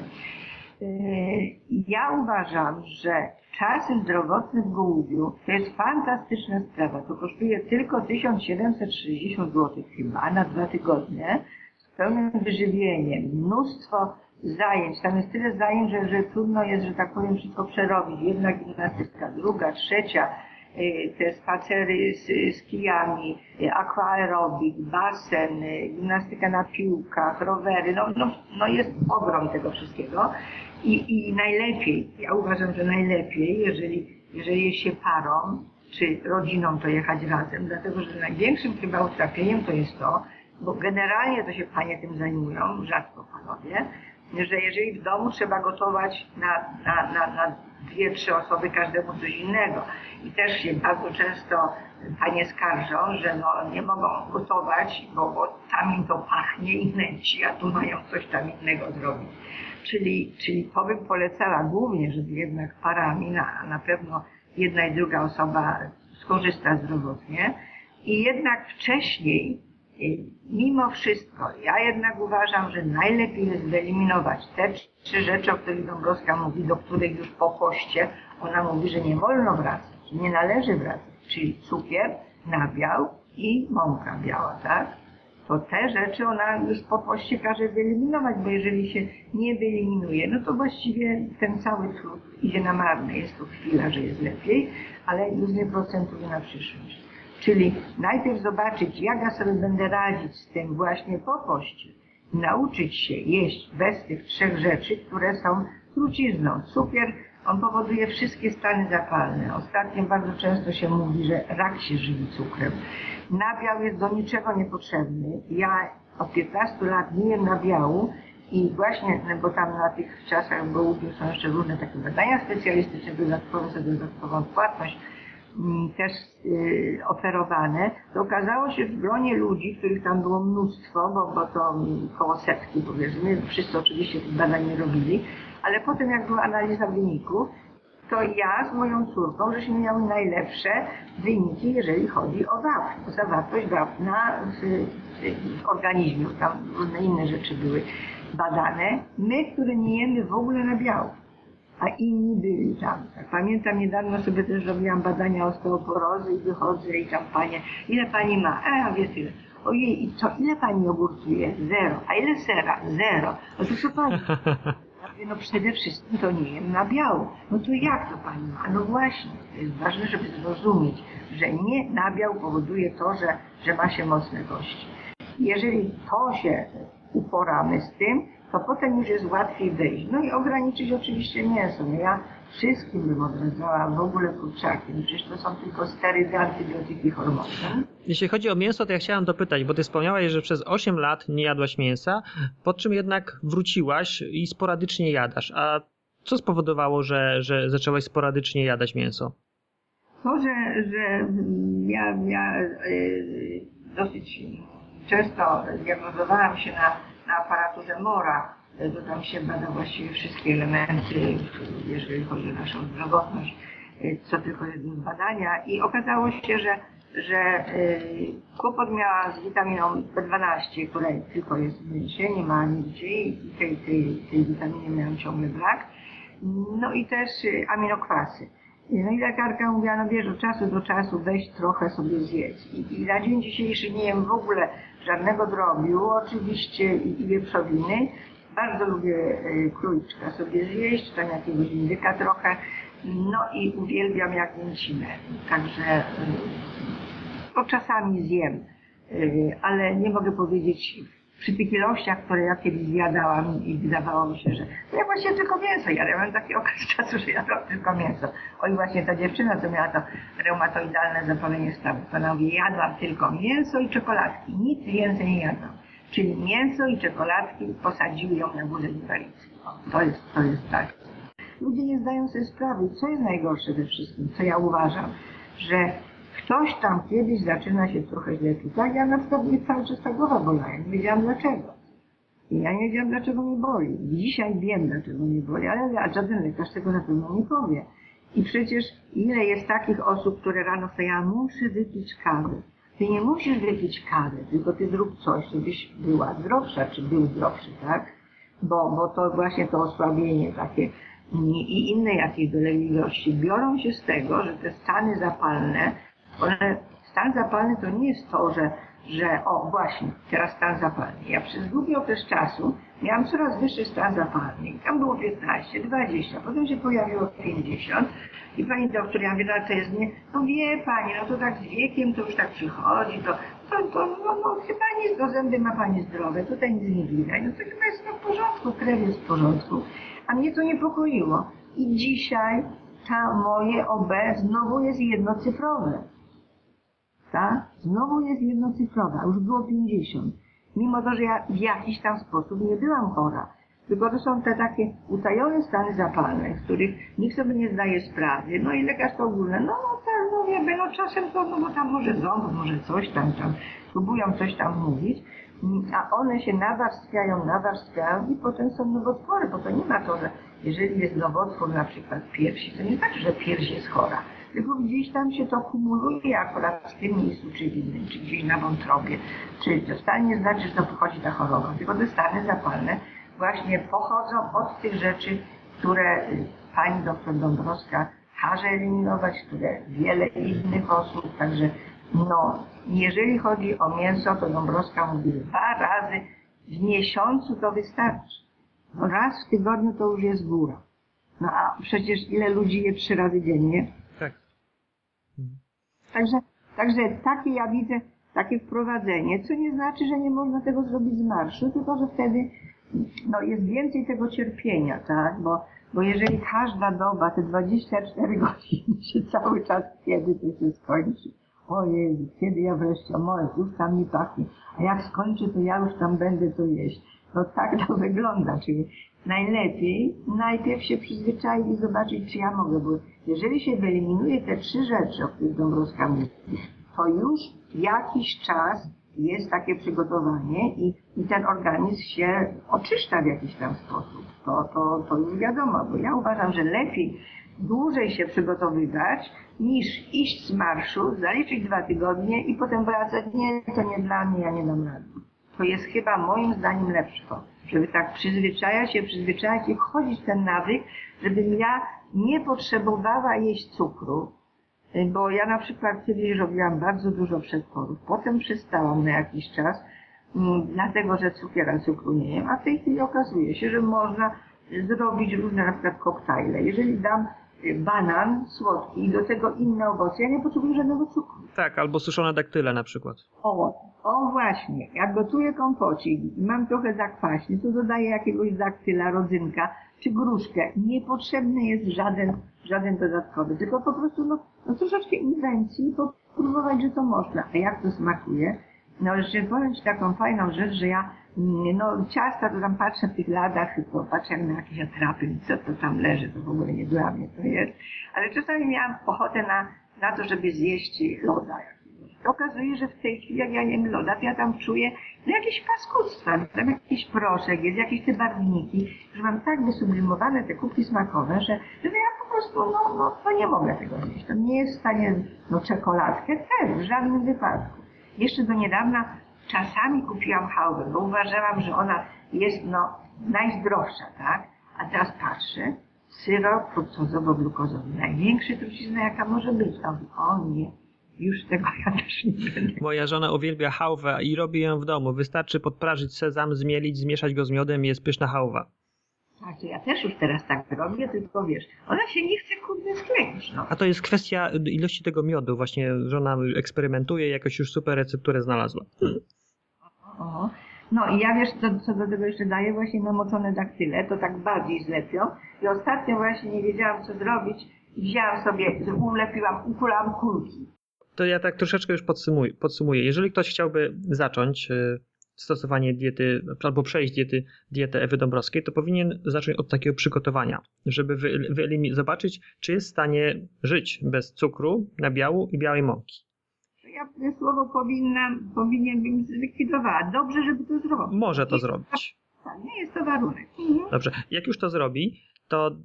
Yy, Ja uważam, że czasy zdrowotne w Gołubiu to jest fantastyczna sprawa. To kosztuje tylko 1760 zł chyba na dwa tygodnie z pełnym wyżywieniem, mnóstwo zajęć. Tam jest tyle zajęć, że, że trudno jest, że tak powiem, wszystko przerobić. Jedna gimnastyka, druga, trzecia, y, te spacery z, z kijami, y, aquaerobik, basen, gimnastyka na piłkach, rowery. No, no, no jest ogrom tego wszystkiego. I, I najlepiej, ja uważam, że najlepiej, jeżeli, jeżeli jest się parą, czy rodziną, to jechać razem, dlatego że największym chyba utrapieniem to jest to, bo generalnie to się panie tym zajmują, rzadko panowie, że jeżeli w domu trzeba gotować na, na, na, na dwie, trzy osoby każdemu coś innego i też się bardzo często panie skarżą, że no nie mogą gotować, bo, bo tam im to pachnie i nęci, a tu mają coś tam innego zrobić. Czyli, czyli to bym polecała głównie, żeby jednak parami na, na pewno jedna i druga osoba skorzysta zdrowotnie. I jednak wcześniej Y, Mimo wszystko, ja jednak uważam, że najlepiej jest wyeliminować te trzy rzeczy, o których Dąbrowska mówi, do których już po poście ona mówi, że nie wolno wracać, nie należy wracać, czyli cukier, nabiał i mąka biała, tak? To te rzeczy ona już po poście każe wyeliminować, bo jeżeli się nie wyeliminuje, no to właściwie ten cały trud idzie na marne. Jest to chwila, że jest lepiej, ale już nie procentuje na przyszłość. Czyli najpierw zobaczyć, jak ja sobie będę radzić z tym właśnie po poście. Nauczyć się jeść bez tych trzech rzeczy, które są trucizną. Cukier, on powoduje wszystkie stany zapalne. Ostatnio bardzo często się mówi, że rak się żywi cukrem. Nabiał jest do niczego niepotrzebny. Ja od 15 lat nie jem nabiału i właśnie, no bo tam na tych czasach bo są jeszcze różne takie badania specjalistyczne, dodatkowe za dodatkową płatność też y, oferowane, to okazało się w gronie ludzi, których tam było mnóstwo, bo, bo to mm, koło setki powiedzmy, wszyscy oczywiście tych badań nie robili, ale potem jak była analiza wyników, to ja z moją córką, żeśmy miały najlepsze wyniki, jeżeli chodzi o wapń, zawartość wapna w, w, w organizmie, tam różne inne rzeczy były badane. My, które nie jemy w ogóle nabiału, a inni byli tam. Pamiętam, niedawno sobie też robiłam badania osteoporozy i wychodzę i tam panie, ile pani ma? E, a wie tyle. Ojej, i co, ile pani jogurtu je? Zero. A ile sera? Zero. No to co pani? Ja mówię, no przede wszystkim to nie jem nabiału. No to jak to pani ma? No właśnie, to jest ważne, żeby zrozumieć, że nie nabiał powoduje to, że, że ma się mocne kości. Jeżeli to się uporamy z tym, to potem już jest łatwiej wyjść. No i ograniczyć oczywiście mięso. No ja wszystkim bym odradzała w ogóle kurczaki. No przecież to są tylko sterydy, antybiotyki, hormony. Jeśli chodzi o mięso, to ja chciałem dopytać, bo ty wspomniałaś, że przez 8 lat nie jadłaś mięsa, po czym jednak wróciłaś i sporadycznie jadasz. A co spowodowało, że, że zaczęłaś sporadycznie jadać mięso? To, że, że ja, ja yy, dosyć często diagnozowałam się na, na aparaturze Mora, to tam się bada właściwie wszystkie elementy, jeżeli chodzi o naszą zdrowotność, co tylko z badania i okazało się, że, że yy, kłopot miała z witaminą B12, która tylko jest w mięsie, nie ma nigdzie i tej, tej, tej witaminy miałam ciągle brak. No i też aminokwasy. No i lekarka mówiła, no wiesz, od czasu do czasu weź trochę sobie zjedz. I, I na dzień dzisiejszy nie jem w ogóle żadnego drobiu, oczywiście i, wieprzowiny. Bardzo lubię y, króliczka sobie zjeść, tam jakiegoś indyka trochę. No i uwielbiam jagnięcinę. Także y, to czasami zjem, y, ale nie mogę powiedzieć przy tych ilościach, które ja kiedyś zjadałam i wydawało mi się, że no ja właśnie tylko mięso jadam. Ja mam taki okres czasu, że jadłam tylko mięso. Oj właśnie ta dziewczyna, co miała to reumatoidalne zapalenie ona mówi, jadłam tylko mięso i czekoladki, nic więcej nie jadłam. Czyli mięso i czekoladki posadziły ją na górze inwalidzki. To jest, to jest tak. Ludzie nie zdają sobie sprawy, co jest najgorsze we wszystkim, co ja uważam, że ktoś tam kiedyś zaczyna się trochę źle czuć. Ja na przykład mnie cały czas ta głowa bolała, nie wiedziałam dlaczego. I ja nie wiedziałam dlaczego mnie boli. Dzisiaj wiem dlaczego mnie boli, ale żaden lekarz tego na pewno nie powie. I przecież ile jest takich osób, które rano ja muszę wypić kawę. Ty nie musisz wypić kawy, tylko ty zrób coś, żebyś była zdrowsza, czy był zdrowszy, tak? Bo, bo to właśnie to osłabienie takie i inne jakieś dolegliwości biorą się z tego, że te stany zapalne one, stan zapalny to nie jest to, że, że o właśnie, teraz stan zapalny. Ja przez długi okres czasu miałam coraz wyższy stan zapalny. I tam było 15, 20, potem się pojawiło 50 i pani doktor, ja mówię, no to jest nie, no wie pani, no to tak z wiekiem to już tak przychodzi, to, to, to no, no chyba nic, do zęby ma pani zdrowe, tutaj nic nie widać, no to chyba jest no w porządku, krew jest w porządku. A mnie to niepokoiło. I dzisiaj ta moje OB znowu jest jednocyfrowe ta znowu jest jednocyfrowa, już było 50. Mimo to, że ja w jakiś tam sposób nie byłam chora. Tylko to są te takie utajone stany zapalne, z których nikt sobie nie zdaje sprawy. No i lekarz to ogólne, no, no tak, no wiemy, no czasem to, no bo tam może ząb, może coś tam, tam, próbują coś tam mówić, a one się nawarstwiają, nawarstwiają i potem są nowotwory, bo to nie ma to, że jeżeli jest nowotwór na przykład piersi, to nie znaczy, że pierś jest chora tylko gdzieś tam się to kumuluje akurat w tym miejscu czy w innym, czy gdzieś na wątrobie, czy to wcale nie znaczy, że to pochodzi ta choroba, tylko te stany zapalne właśnie pochodzą od tych rzeczy, które y, pani doktor Dąbrowska każe eliminować, które wiele innych osób, także No, jeżeli chodzi o mięso, to Dąbrowska mówi dwa razy w miesiącu to wystarczy. No, raz w tygodniu to już jest góra. No a przecież ile ludzi je trzy razy dziennie? Tak. Także, także takie ja widzę, takie wprowadzenie, co nie znaczy, że nie można tego zrobić z marszu, tylko że wtedy no, jest więcej tego cierpienia, tak? Bo, bo jeżeli każda doba, te 24 godziny się cały czas, kiedy to się skończy? O Jezu, kiedy ja wreszcie, o moje, już tam mi pachnie, a jak skończy, to ja już tam będę to jeść. No tak to wygląda, czyli najlepiej najpierw się przyzwyczaić i zobaczyć, czy ja mogę, bo jeżeli się wyeliminuje te trzy rzeczy, o których Dąbrowska mówi, to już jakiś czas jest takie przygotowanie i, i ten organizm się oczyszcza w jakiś tam sposób. To, to, to już wiadomo, bo ja uważam, że lepiej dłużej się przygotowywać, niż iść z marszu, zaliczyć dwa tygodnie i potem wracać, nie, to nie dla mnie, ja nie dam rady. To jest chyba moim zdaniem lepsze, żeby tak przyzwyczajać się, przyzwyczajać i wchodzić w ten nawyk, żebym ja nie potrzebowała jeść cukru, bo ja na przykład kiedyś robiłam bardzo dużo przetworów, potem przestałam na jakiś czas, mm, dlatego że cukiera cukru nie jem, a w tej chwili okazuje się, że można zrobić różne na przykład koktajle. Jeżeli dam y, banan słodki i do tego inne owoce, ja nie potrzebuję żadnego cukru. Tak, albo suszone daktyle na przykład. O, o właśnie, jak gotuję kompocik i mam trochę zakwaśnie, to dodaję jakiegoś daktyla, rodzynka czy gruszkę. Niepotrzebny jest żaden, żaden dodatkowy, tylko po prostu no, no troszeczkę inwencji, bo próbować, że to można. A jak to smakuje? No jeszcze powiem Ci taką fajną rzecz, że ja no ciasta to tam patrzę w tych ladach, to patrzę jak na jakieś atrapy, co to tam leży, to w ogóle nie dla mnie to jest. Ale czasami miałam ochotę na, na to, żeby zjeść loda jakiegoś. To okazuje, że w tej chwili jak ja jem loda, to ja tam czuję no jakieś paskudztwa, tam jakiś proszek, jest jakieś te barwniki, że mam tak wysublimowane te kubki smakowe, że, że ja po prostu, no, no to nie mogę tego zjeść. To nie jest w stanie, no czekoladkę też, w żadnym wypadku. Jeszcze do niedawna czasami kupiłam chałwę, bo uważałam, że ona jest no najzdrowsza, tak? A teraz patrzę, syrop fruktozowo-glukozowy, największa trucizna jaka może być. Mówię, o nie, już tego ja też nie będę. Moja żona uwielbia chałwę i robi ją w domu. Wystarczy podprażyć sezam, zmielić, zmieszać go z miodem i jest pyszna chałwa. Tak, to ja też już teraz tak robię, tylko wiesz, ona się nie chce kurde skleić, no. A to jest kwestia ilości tego miodu. Właśnie żona eksperymentuje, jakoś już super recepturę znalazła. Hmm. O, no i ja wiesz, co, co do tego jeszcze daję, właśnie namoczone daktyle, to tak bardziej zlepią. I ostatnio właśnie nie wiedziałam, co zrobić i wzięłam sobie, ulepiłam, ukulałam kulki. To ja tak troszeczkę już podsumuję. podsumuję. Jeżeli ktoś chciałby zacząć y, stosowanie diety, albo przejść diety, dietę Ewy Dąbrowskiej, to powinien zacząć od takiego przygotowania, żeby zobaczyć, czy jest w stanie żyć bez cukru, nabiału i białej mąki. Ja słowo powinnam, powinien bym zlikwidowała. Dobrze, żeby to zrobić. Może to zrobić. Tak, nie jest to warunek. Mhm. Dobrze. Jak już to zrobi, to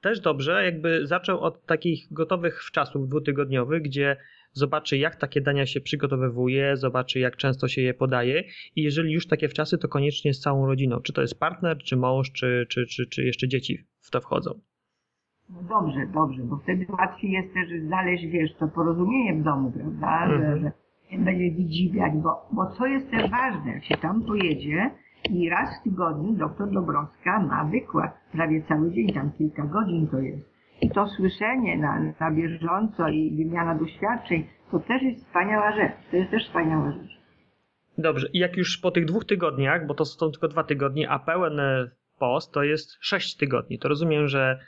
też dobrze, jakby zaczął od takich gotowych wczasów dwutygodniowych, gdzie zobaczy, jak takie dania się przygotowywuje, zobaczy, jak często się je podaje i jeżeli już takie wczasy, to koniecznie z całą rodziną. Czy to jest partner, czy mąż, czy, czy, czy, czy jeszcze dzieci w to wchodzą. No dobrze, dobrze, bo wtedy łatwiej jest też znaleźć, wiesz, to porozumienie w domu, prawda, że, Mhm. że nie będzie widziwiać, bo, bo co jest też ważne, jak się tam pojedzie i raz w tygodniu doktor Dobrowska ma wykład, prawie cały dzień, tam kilka godzin to jest. I to słyszenie na, na bieżąco i wymiana doświadczeń, to też jest wspaniała rzecz, to jest też wspaniała rzecz. Dobrze, i jak już po tych dwóch tygodniach, bo to są tylko dwa tygodnie, a pełen e, post to jest sześć tygodni, to rozumiem, że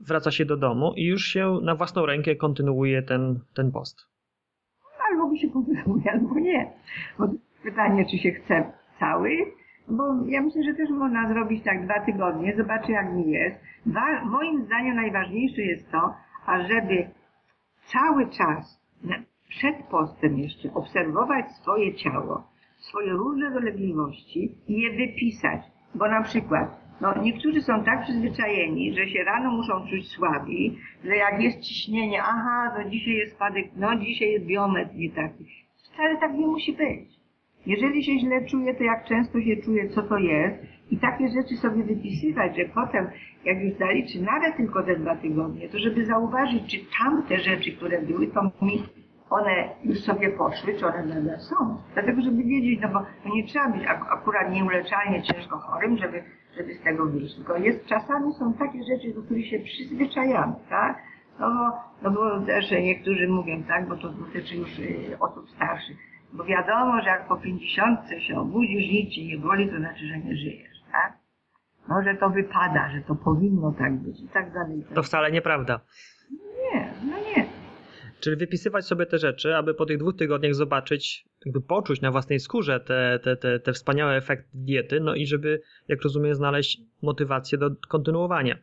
wraca się do domu i już się na własną rękę kontynuuje ten, ten post. albo mi się kontynuuje, albo nie. Bo pytanie, czy się chce cały, bo ja myślę, że też można zrobić tak dwa tygodnie, zobaczy jak mi jest. Wa- moim zdaniem najważniejsze jest to, ażeby cały czas przed postem jeszcze obserwować swoje ciało, swoje różne dolegliwości i je wypisać. Bo na przykład no, niektórzy są tak przyzwyczajeni, że się rano muszą czuć słabi, że jak jest ciśnienie, aha, to dzisiaj jest spadek, no dzisiaj jest biometr nie taki. Wcale tak nie musi być. Jeżeli się źle czuje, to jak często się czuje, co to jest i takie rzeczy sobie wypisywać, że potem, jak już zaliczy nawet tylko te dwa tygodnie, to żeby zauważyć, czy tamte rzeczy, które były, to mi one już sobie poszły, czy one nadal są. Dlatego, żeby wiedzieć, no bo nie trzeba być ak- akurat nieuleczalnie ciężko chorym, żeby, żeby z tego wyjść. Tylko jest, czasami są takie rzeczy, do których się przyzwyczajamy, tak? No bo, no bo też niektórzy mówią, tak, bo to dotyczy już y, osób starszych. Bo wiadomo, że jak po 50 się obudzisz, nic cię nie boli, to znaczy, że nie żyjesz, tak? No, że to wypada, że to powinno tak być i tak dalej. tak To wcale nieprawda. Nie, no nie. Czyli wypisywać sobie te rzeczy, aby po tych dwóch tygodniach zobaczyć, jakby poczuć na własnej skórze te, te, te, te wspaniałe efekty diety, no i żeby, jak rozumiem, znaleźć motywację do kontynuowania.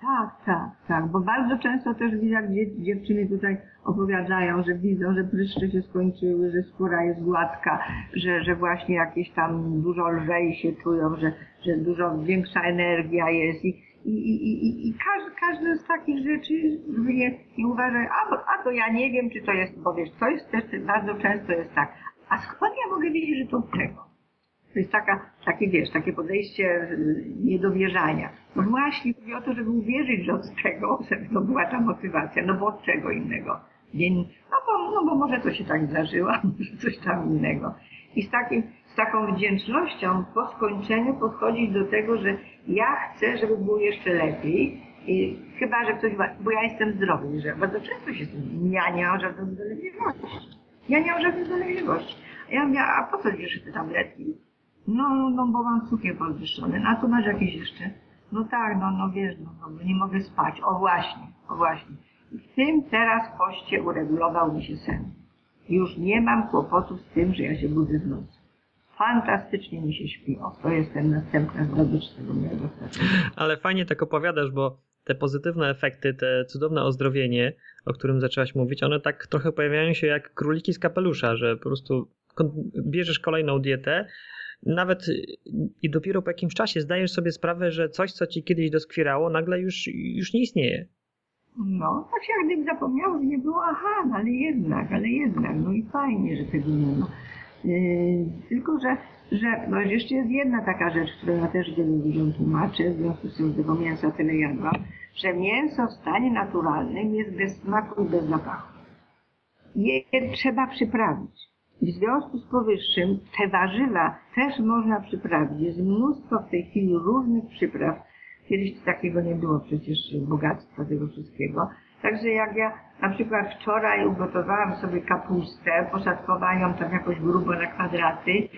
Tak, tak, tak, bo bardzo często też widzę, jak dzie- dziewczyny tutaj opowiadają, że widzą, że pryszcze się skończyły, że skóra jest gładka, że, że właśnie jakieś tam dużo lżej się czują, że, że dużo większa energia jest i, i, i, i, i każdy, każdy z takich rzeczy nie, nie uważa, a, a to ja nie wiem, czy to jest, bo wiesz, to jest też bardzo często jest tak, a skąd ja mogę wiedzieć, że to od czego? To jest taka, takie, wiesz, takie podejście niedowierzania. No właśnie, chodzi o to, żeby uwierzyć, że od czego, żeby to była ta motywacja, no bo od czego innego. Nie, no, bo, no bo może to się tak zdarzyło, może coś tam innego. I z, takim, z taką wdzięcznością po skończeniu podchodzić do tego, że ja chcę, żeby było jeszcze lepiej, i chyba, że ktoś, bo ja jestem zdrowy, że bardzo często się ja nie mam żadnej dolegliwości. Ja nie mam żadnej dolegliwości. Ja mówię, a po co bierzesz te tabletki? No, no, bo mam cukier podwyższony. A tu masz jakieś jeszcze? No tak, no, no wiesz, no, no nie mogę spać. O właśnie, o właśnie. I w tym teraz poście uregulował mi się sen. Już nie mam kłopotów z tym, że ja się budzę w nocy. Fantastycznie mi się śpi. O, to jest ten następna zdobycz tego mojego. Ale fajnie tak opowiadasz, bo te pozytywne efekty, te cudowne ozdrowienie, o którym zaczęłaś mówić, one tak trochę pojawiają się jak króliki z kapelusza, że po prostu bierzesz kolejną dietę, nawet i dopiero po jakimś czasie zdajesz sobie sprawę, że coś, co ci kiedyś doskwierało, nagle już, już nie istnieje. No, tak się jak gdyby zapomniało, że nie było, aha, no ale jednak, ale jednak, no i fajnie, że tego nie ma. Yy, tylko, że, że no jeszcze jest jedna taka rzecz, którą ja też wielu ludziom tłumaczę, w związku z tym że tego mięsa tyle jadłam, że mięso w stanie naturalnym jest bez smaku i bez zapachu. Je trzeba przyprawić. W związku z powyższym te warzywa też można przyprawić. Jest mnóstwo w tej chwili różnych przypraw. Kiedyś takiego nie było przecież bogactwa tego wszystkiego. Także jak ja na przykład wczoraj ugotowałam sobie kapustę, poszatkowałam ją tam jakoś grubo na kwadraty,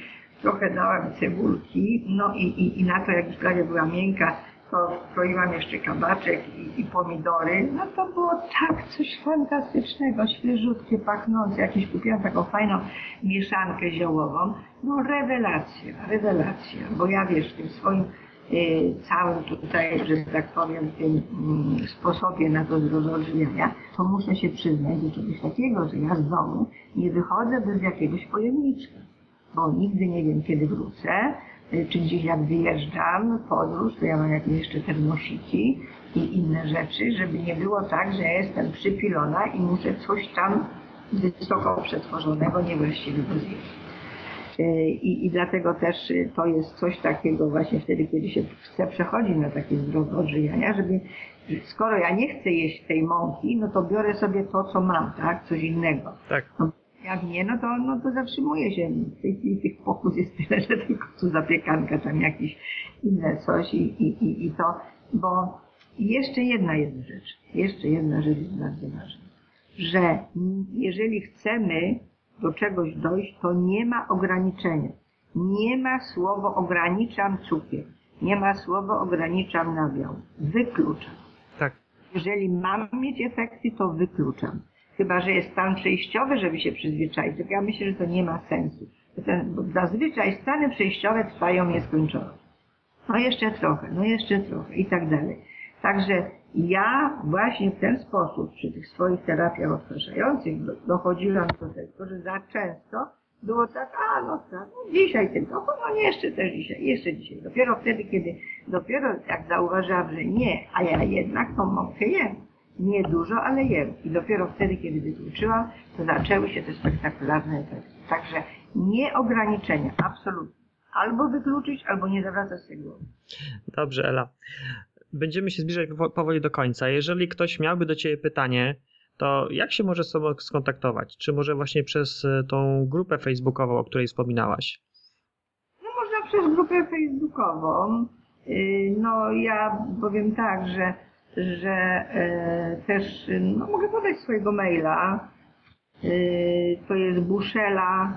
trochę dałam cebulki, no i, i, i na to jak już prawie była miękka, to kroiłam jeszcze kabaczek i, i pomidory. No to było tak coś fantastycznego, świeżutkie, pachnące. Jakieś kupiłam taką fajną mieszankę ziołową. No rewelacja, rewelacja. Bo ja wiesz, w tym swoim y, całym tutaj, że tak powiem, tym mm, sposobie na to zrozumienia, to muszę się przyznać do czegoś takiego, że ja z domu nie wychodzę bez jakiegoś pojemniczka bo nigdy nie wiem, kiedy wrócę, y, czy gdzieś jak wyjeżdżam podróż, to ja mam jakieś jeszcze termosiki i inne rzeczy, żeby nie było tak, że ja jestem przypilona i muszę coś tam wysoko przetworzonego niewłaściwego zjeść. Y, I, I dlatego też y, to jest coś takiego właśnie wtedy, kiedy się chce przechodzić na takie zdrowe odżywiania, żeby skoro ja nie chcę jeść tej mąki, no to biorę sobie to, co mam, tak? Coś innego. Tak. No, jak nie, no to, no to zatrzymuje się. W tej chwili tych pokus jest tyle, że tylko tu zapiekanka, tam jakieś inne coś i, i, i, i to, bo jeszcze jedna jest rzecz, jeszcze jedna rzecz jest bardzo ważna, że jeżeli chcemy do czegoś dojść, to nie ma ograniczenia. Nie ma słowo ograniczam cukier, nie ma słowo ograniczam nabiał. Wykluczam. Tak. Jeżeli mam mieć efekty, to wykluczam. Chyba, że jest stan przejściowy, żeby się przyzwyczaić. Ja myślę, że to nie ma sensu. Ten- Bo zazwyczaj stany przejściowe trwają nieskończoność. No jeszcze trochę, no jeszcze trochę i tak dalej. Także ja właśnie w ten sposób przy tych swoich terapiach odpraszających do- dochodziłam do tego, że za często było tak, a no tak, no dzisiaj tylko, no jeszcze też dzisiaj, jeszcze dzisiaj. Dopiero wtedy, kiedy, dopiero jak zauważyłam, że nie, a ja jednak tą mąkę jem. Nie dużo, ale jem. I dopiero wtedy, kiedy wykluczyłam, to zaczęły się te spektakularne efekty. Także nie ograniczenia, absolutnie. Albo wykluczyć, albo nie zawracać tego głowy. Dobrze, Ela. Będziemy się zbliżać powo- powoli do końca. Jeżeli ktoś miałby do Ciebie pytanie, to jak się może z sobą skontaktować? Czy może właśnie przez e, tą grupę facebookową, o której wspominałaś? No można przez grupę facebookową. Y, no ja powiem tak, że, że e, też no, mogę podać swojego maila. Y, to jest buszela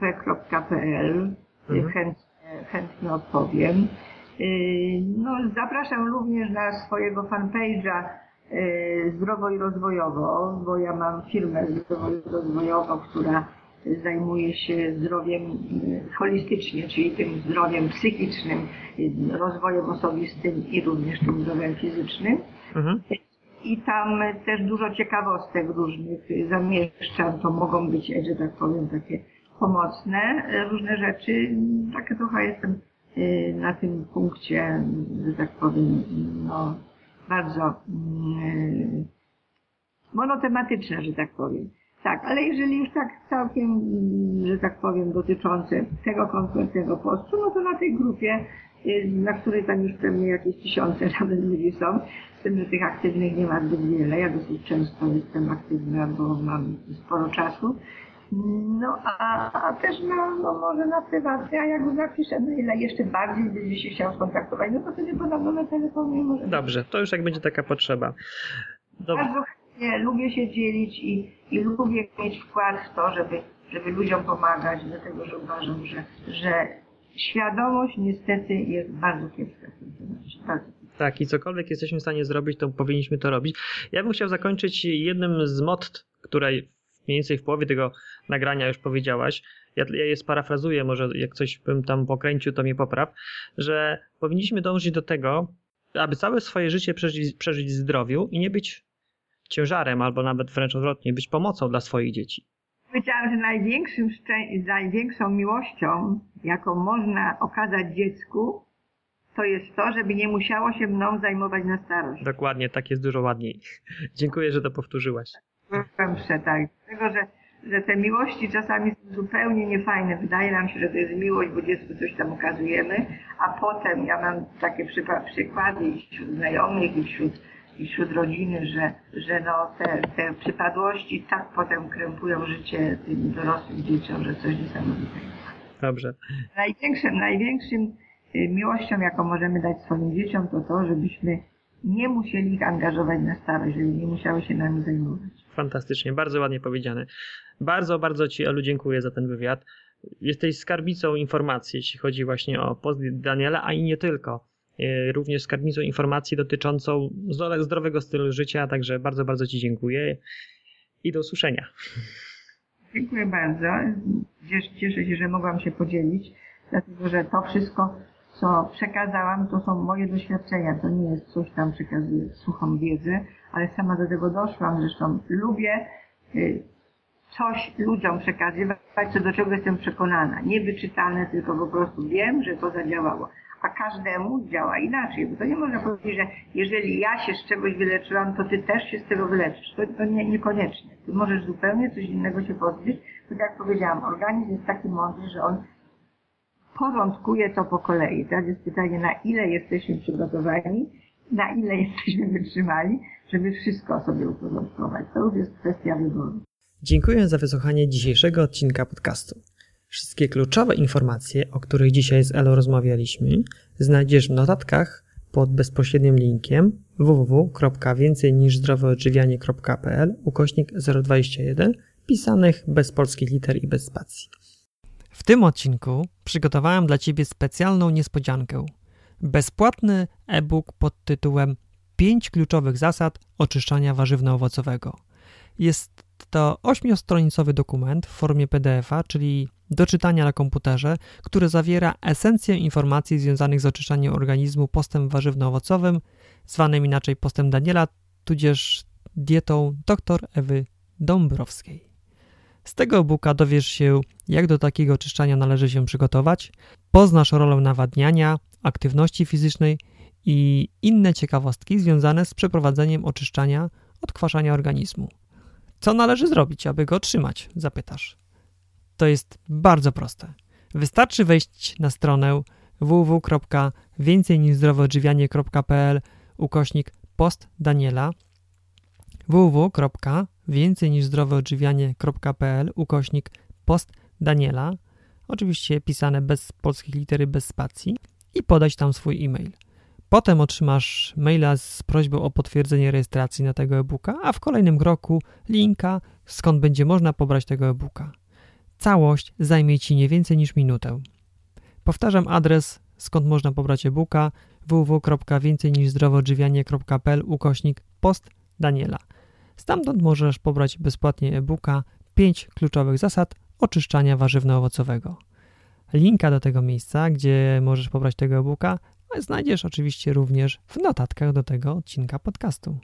małpa.wp.pl. Mhm. Chętnie, chętnie odpowiem. Y, No, zapraszam również na swojego fanpage'a Zdrowo i Rozwojowo, bo ja mam firmę Zdrowo i Rozwojowo, która zajmuje się zdrowiem y, holistycznie, czyli tym zdrowiem psychicznym, y, rozwojem osobistym i również tym zdrowiem fizycznym. Mhm. I tam też dużo ciekawostek różnych zamieszczam. To mogą być, że tak powiem, takie pomocne różne rzeczy. Takie trochę jestem na tym punkcie, że tak powiem, no, bardzo mm, monotematyczne, że tak powiem. Tak, ale jeżeli już tak całkiem, że tak powiem, dotyczące tego konkretnego postu, no to na tej grupie, y, na której tam już pewnie jakieś tysiące nawet ludzi są, z tym, że tych aktywnych nie ma zbyt wiele. Ja dosyć często jestem aktywna, bo mam sporo czasu. No a, a też na, no może na prywatnie, a jak napiszę maila jeszcze bardziej będzie się chciał skontaktować, no to wtedy podam numer telefonu i może. Dobrze, to już jak będzie taka potrzeba. Dobrze. Bardzo chętnie lubię się dzielić i, i lubię mieć wkład w to, żeby, żeby ludziom pomagać, dlatego że uważam, że, że świadomość niestety jest bardzo kiepska w tym temacie. Bardzo. Tak, i cokolwiek jesteśmy w stanie zrobić, to powinniśmy to robić. Ja bym chciał zakończyć jednym z motto, które mniej więcej w połowie tego nagrania już powiedziałaś. Ja, ja je sparafrazuję, może jak coś bym tam pokręcił, to mnie popraw, że powinniśmy dążyć do tego, aby całe swoje życie przeżyć, przeżyć w zdrowiu i nie być ciężarem, albo nawet wręcz odwrotnie, być pomocą dla swoich dzieci. Powiedziałam, że największym największą miłością, jaką można okazać dziecku, to jest to, żeby nie musiało się mną zajmować na starość. Dokładnie, tak jest dużo ładniej. Dziękuję, że to powtórzyłaś. Głębsze, tak. Dlatego, że, że te miłości czasami są zupełnie niefajne. Wydaje nam się, że to jest miłość, bo dziecku coś tam okazujemy, a potem ja mam takie przykłady i wśród znajomych, i wśród, i wśród rodziny, że, że no te, te przypadłości tak potem krępują życie tym dorosłym dzieciom, że coś niesamowitego. Dobrze. Największym, największym y, miłością, jaką możemy dać swoim dzieciom, to to, żebyśmy nie musieli ich angażować na starość, żeby nie musiały się nami zajmować. Fantastycznie, bardzo ładnie powiedziane. Bardzo, bardzo Ci, Elu, dziękuję za ten wywiad. Jesteś skarbnicą informacji, jeśli chodzi właśnie o post Daniela, a i nie tylko. E, Również skarbnicą informacji dotyczącą zdro- zdrowego stylu życia, także bardzo, bardzo Ci dziękuję i do usłyszenia. Dziękuję bardzo. Cieszę- się, że mogłam się podzielić, dlatego że to wszystko, co przekazałam, to są moje doświadczenia. To nie jest coś tam przekazuję suchą wiedzę, ale sama do tego doszłam. Zresztą lubię y, coś ludziom przekazywać, co do czego jestem przekonana. Nie wyczytane, tylko po prostu wiem, że to zadziałało. A każdemu działa inaczej, bo to nie można powiedzieć, że jeżeli ja się z czegoś wyleczyłam, to ty też się z tego wyleczysz. To, to nie, niekoniecznie. Ty możesz zupełnie coś innego się pozbyć. Tak jak powiedziałam, organizm jest taki mądry, że on porządkuje to po kolei. Teraz jest pytanie, na ile jesteśmy przygotowani, na ile jesteśmy wytrzymali, żeby wszystko sobie uporządkować. To już jest kwestia wyboru. Dziękuję za wysłuchanie dzisiejszego odcinka podcastu. Wszystkie kluczowe informacje, o których dzisiaj z Elo rozmawialiśmy, znajdziesz w notatkach pod bezpośrednim linkiem www.więcejniżzdroweodżywianie.pl ukośnik 021 pisanych bez polskich liter i bez spacji. W tym odcinku przygotowałem dla Ciebie specjalną niespodziankę. Bezpłatny e-book pod tytułem 5 kluczowych zasad oczyszczania warzywno-owocowego. Jest to ośmiostronicowy dokument w formie PDF-a, czyli do czytania na komputerze, który zawiera esencję informacji związanych z oczyszczaniem organizmu postem warzywno-owocowym, zwanym inaczej postem Daniela, tudzież dietą dr Ewy Dąbrowskiej. Z tego e-booka dowiesz się, jak do takiego oczyszczania należy się przygotować, poznasz rolę nawadniania, aktywności fizycznej i inne ciekawostki związane z przeprowadzeniem oczyszczania, odkwaszania organizmu. Co należy zrobić, aby go otrzymać? Zapytasz. To jest bardzo proste. Wystarczy wejść na stronę www.więcejniżzdrowoodżywianie.pl ukośnik post Daniela, www.więcej niż zdrowe odżywianie.pl ukośnik post Daniela, oczywiście pisane bez polskich litery, bez spacji i podać tam swój e-mail. Potem otrzymasz maila z prośbą o potwierdzenie rejestracji na tego e-booka, a w kolejnym kroku linka, skąd będzie można pobrać tego e-booka. Całość zajmie Ci nie więcej niż minutę. Powtarzam adres, skąd można pobrać e-booka www.więcej-niż-zdrowoodżywianie.pl ukośnik post Daniela. Stamtąd możesz pobrać bezpłatnie e-booka 5 kluczowych zasad oczyszczania warzywno-owocowego. Linka do tego miejsca, gdzie możesz pobrać tego e-booka, znajdziesz oczywiście również w notatkach do tego odcinka podcastu.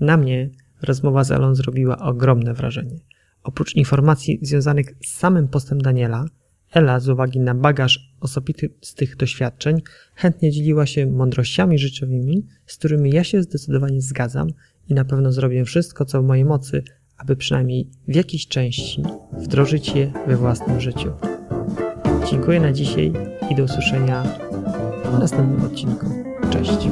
Na mnie rozmowa z Elą zrobiła ogromne wrażenie. Oprócz informacji związanych z samym postem Daniela, Ela z uwagi na bagaż osobistych doświadczeń chętnie dzieliła się mądrościami życiowymi, z którymi ja się zdecydowanie zgadzam i na pewno zrobię wszystko, co w mojej mocy, aby przynajmniej w jakiejś części wdrożyć je we własnym życiu. Dziękuję na dzisiaj i do usłyszenia w następnym odcinku. Cześć.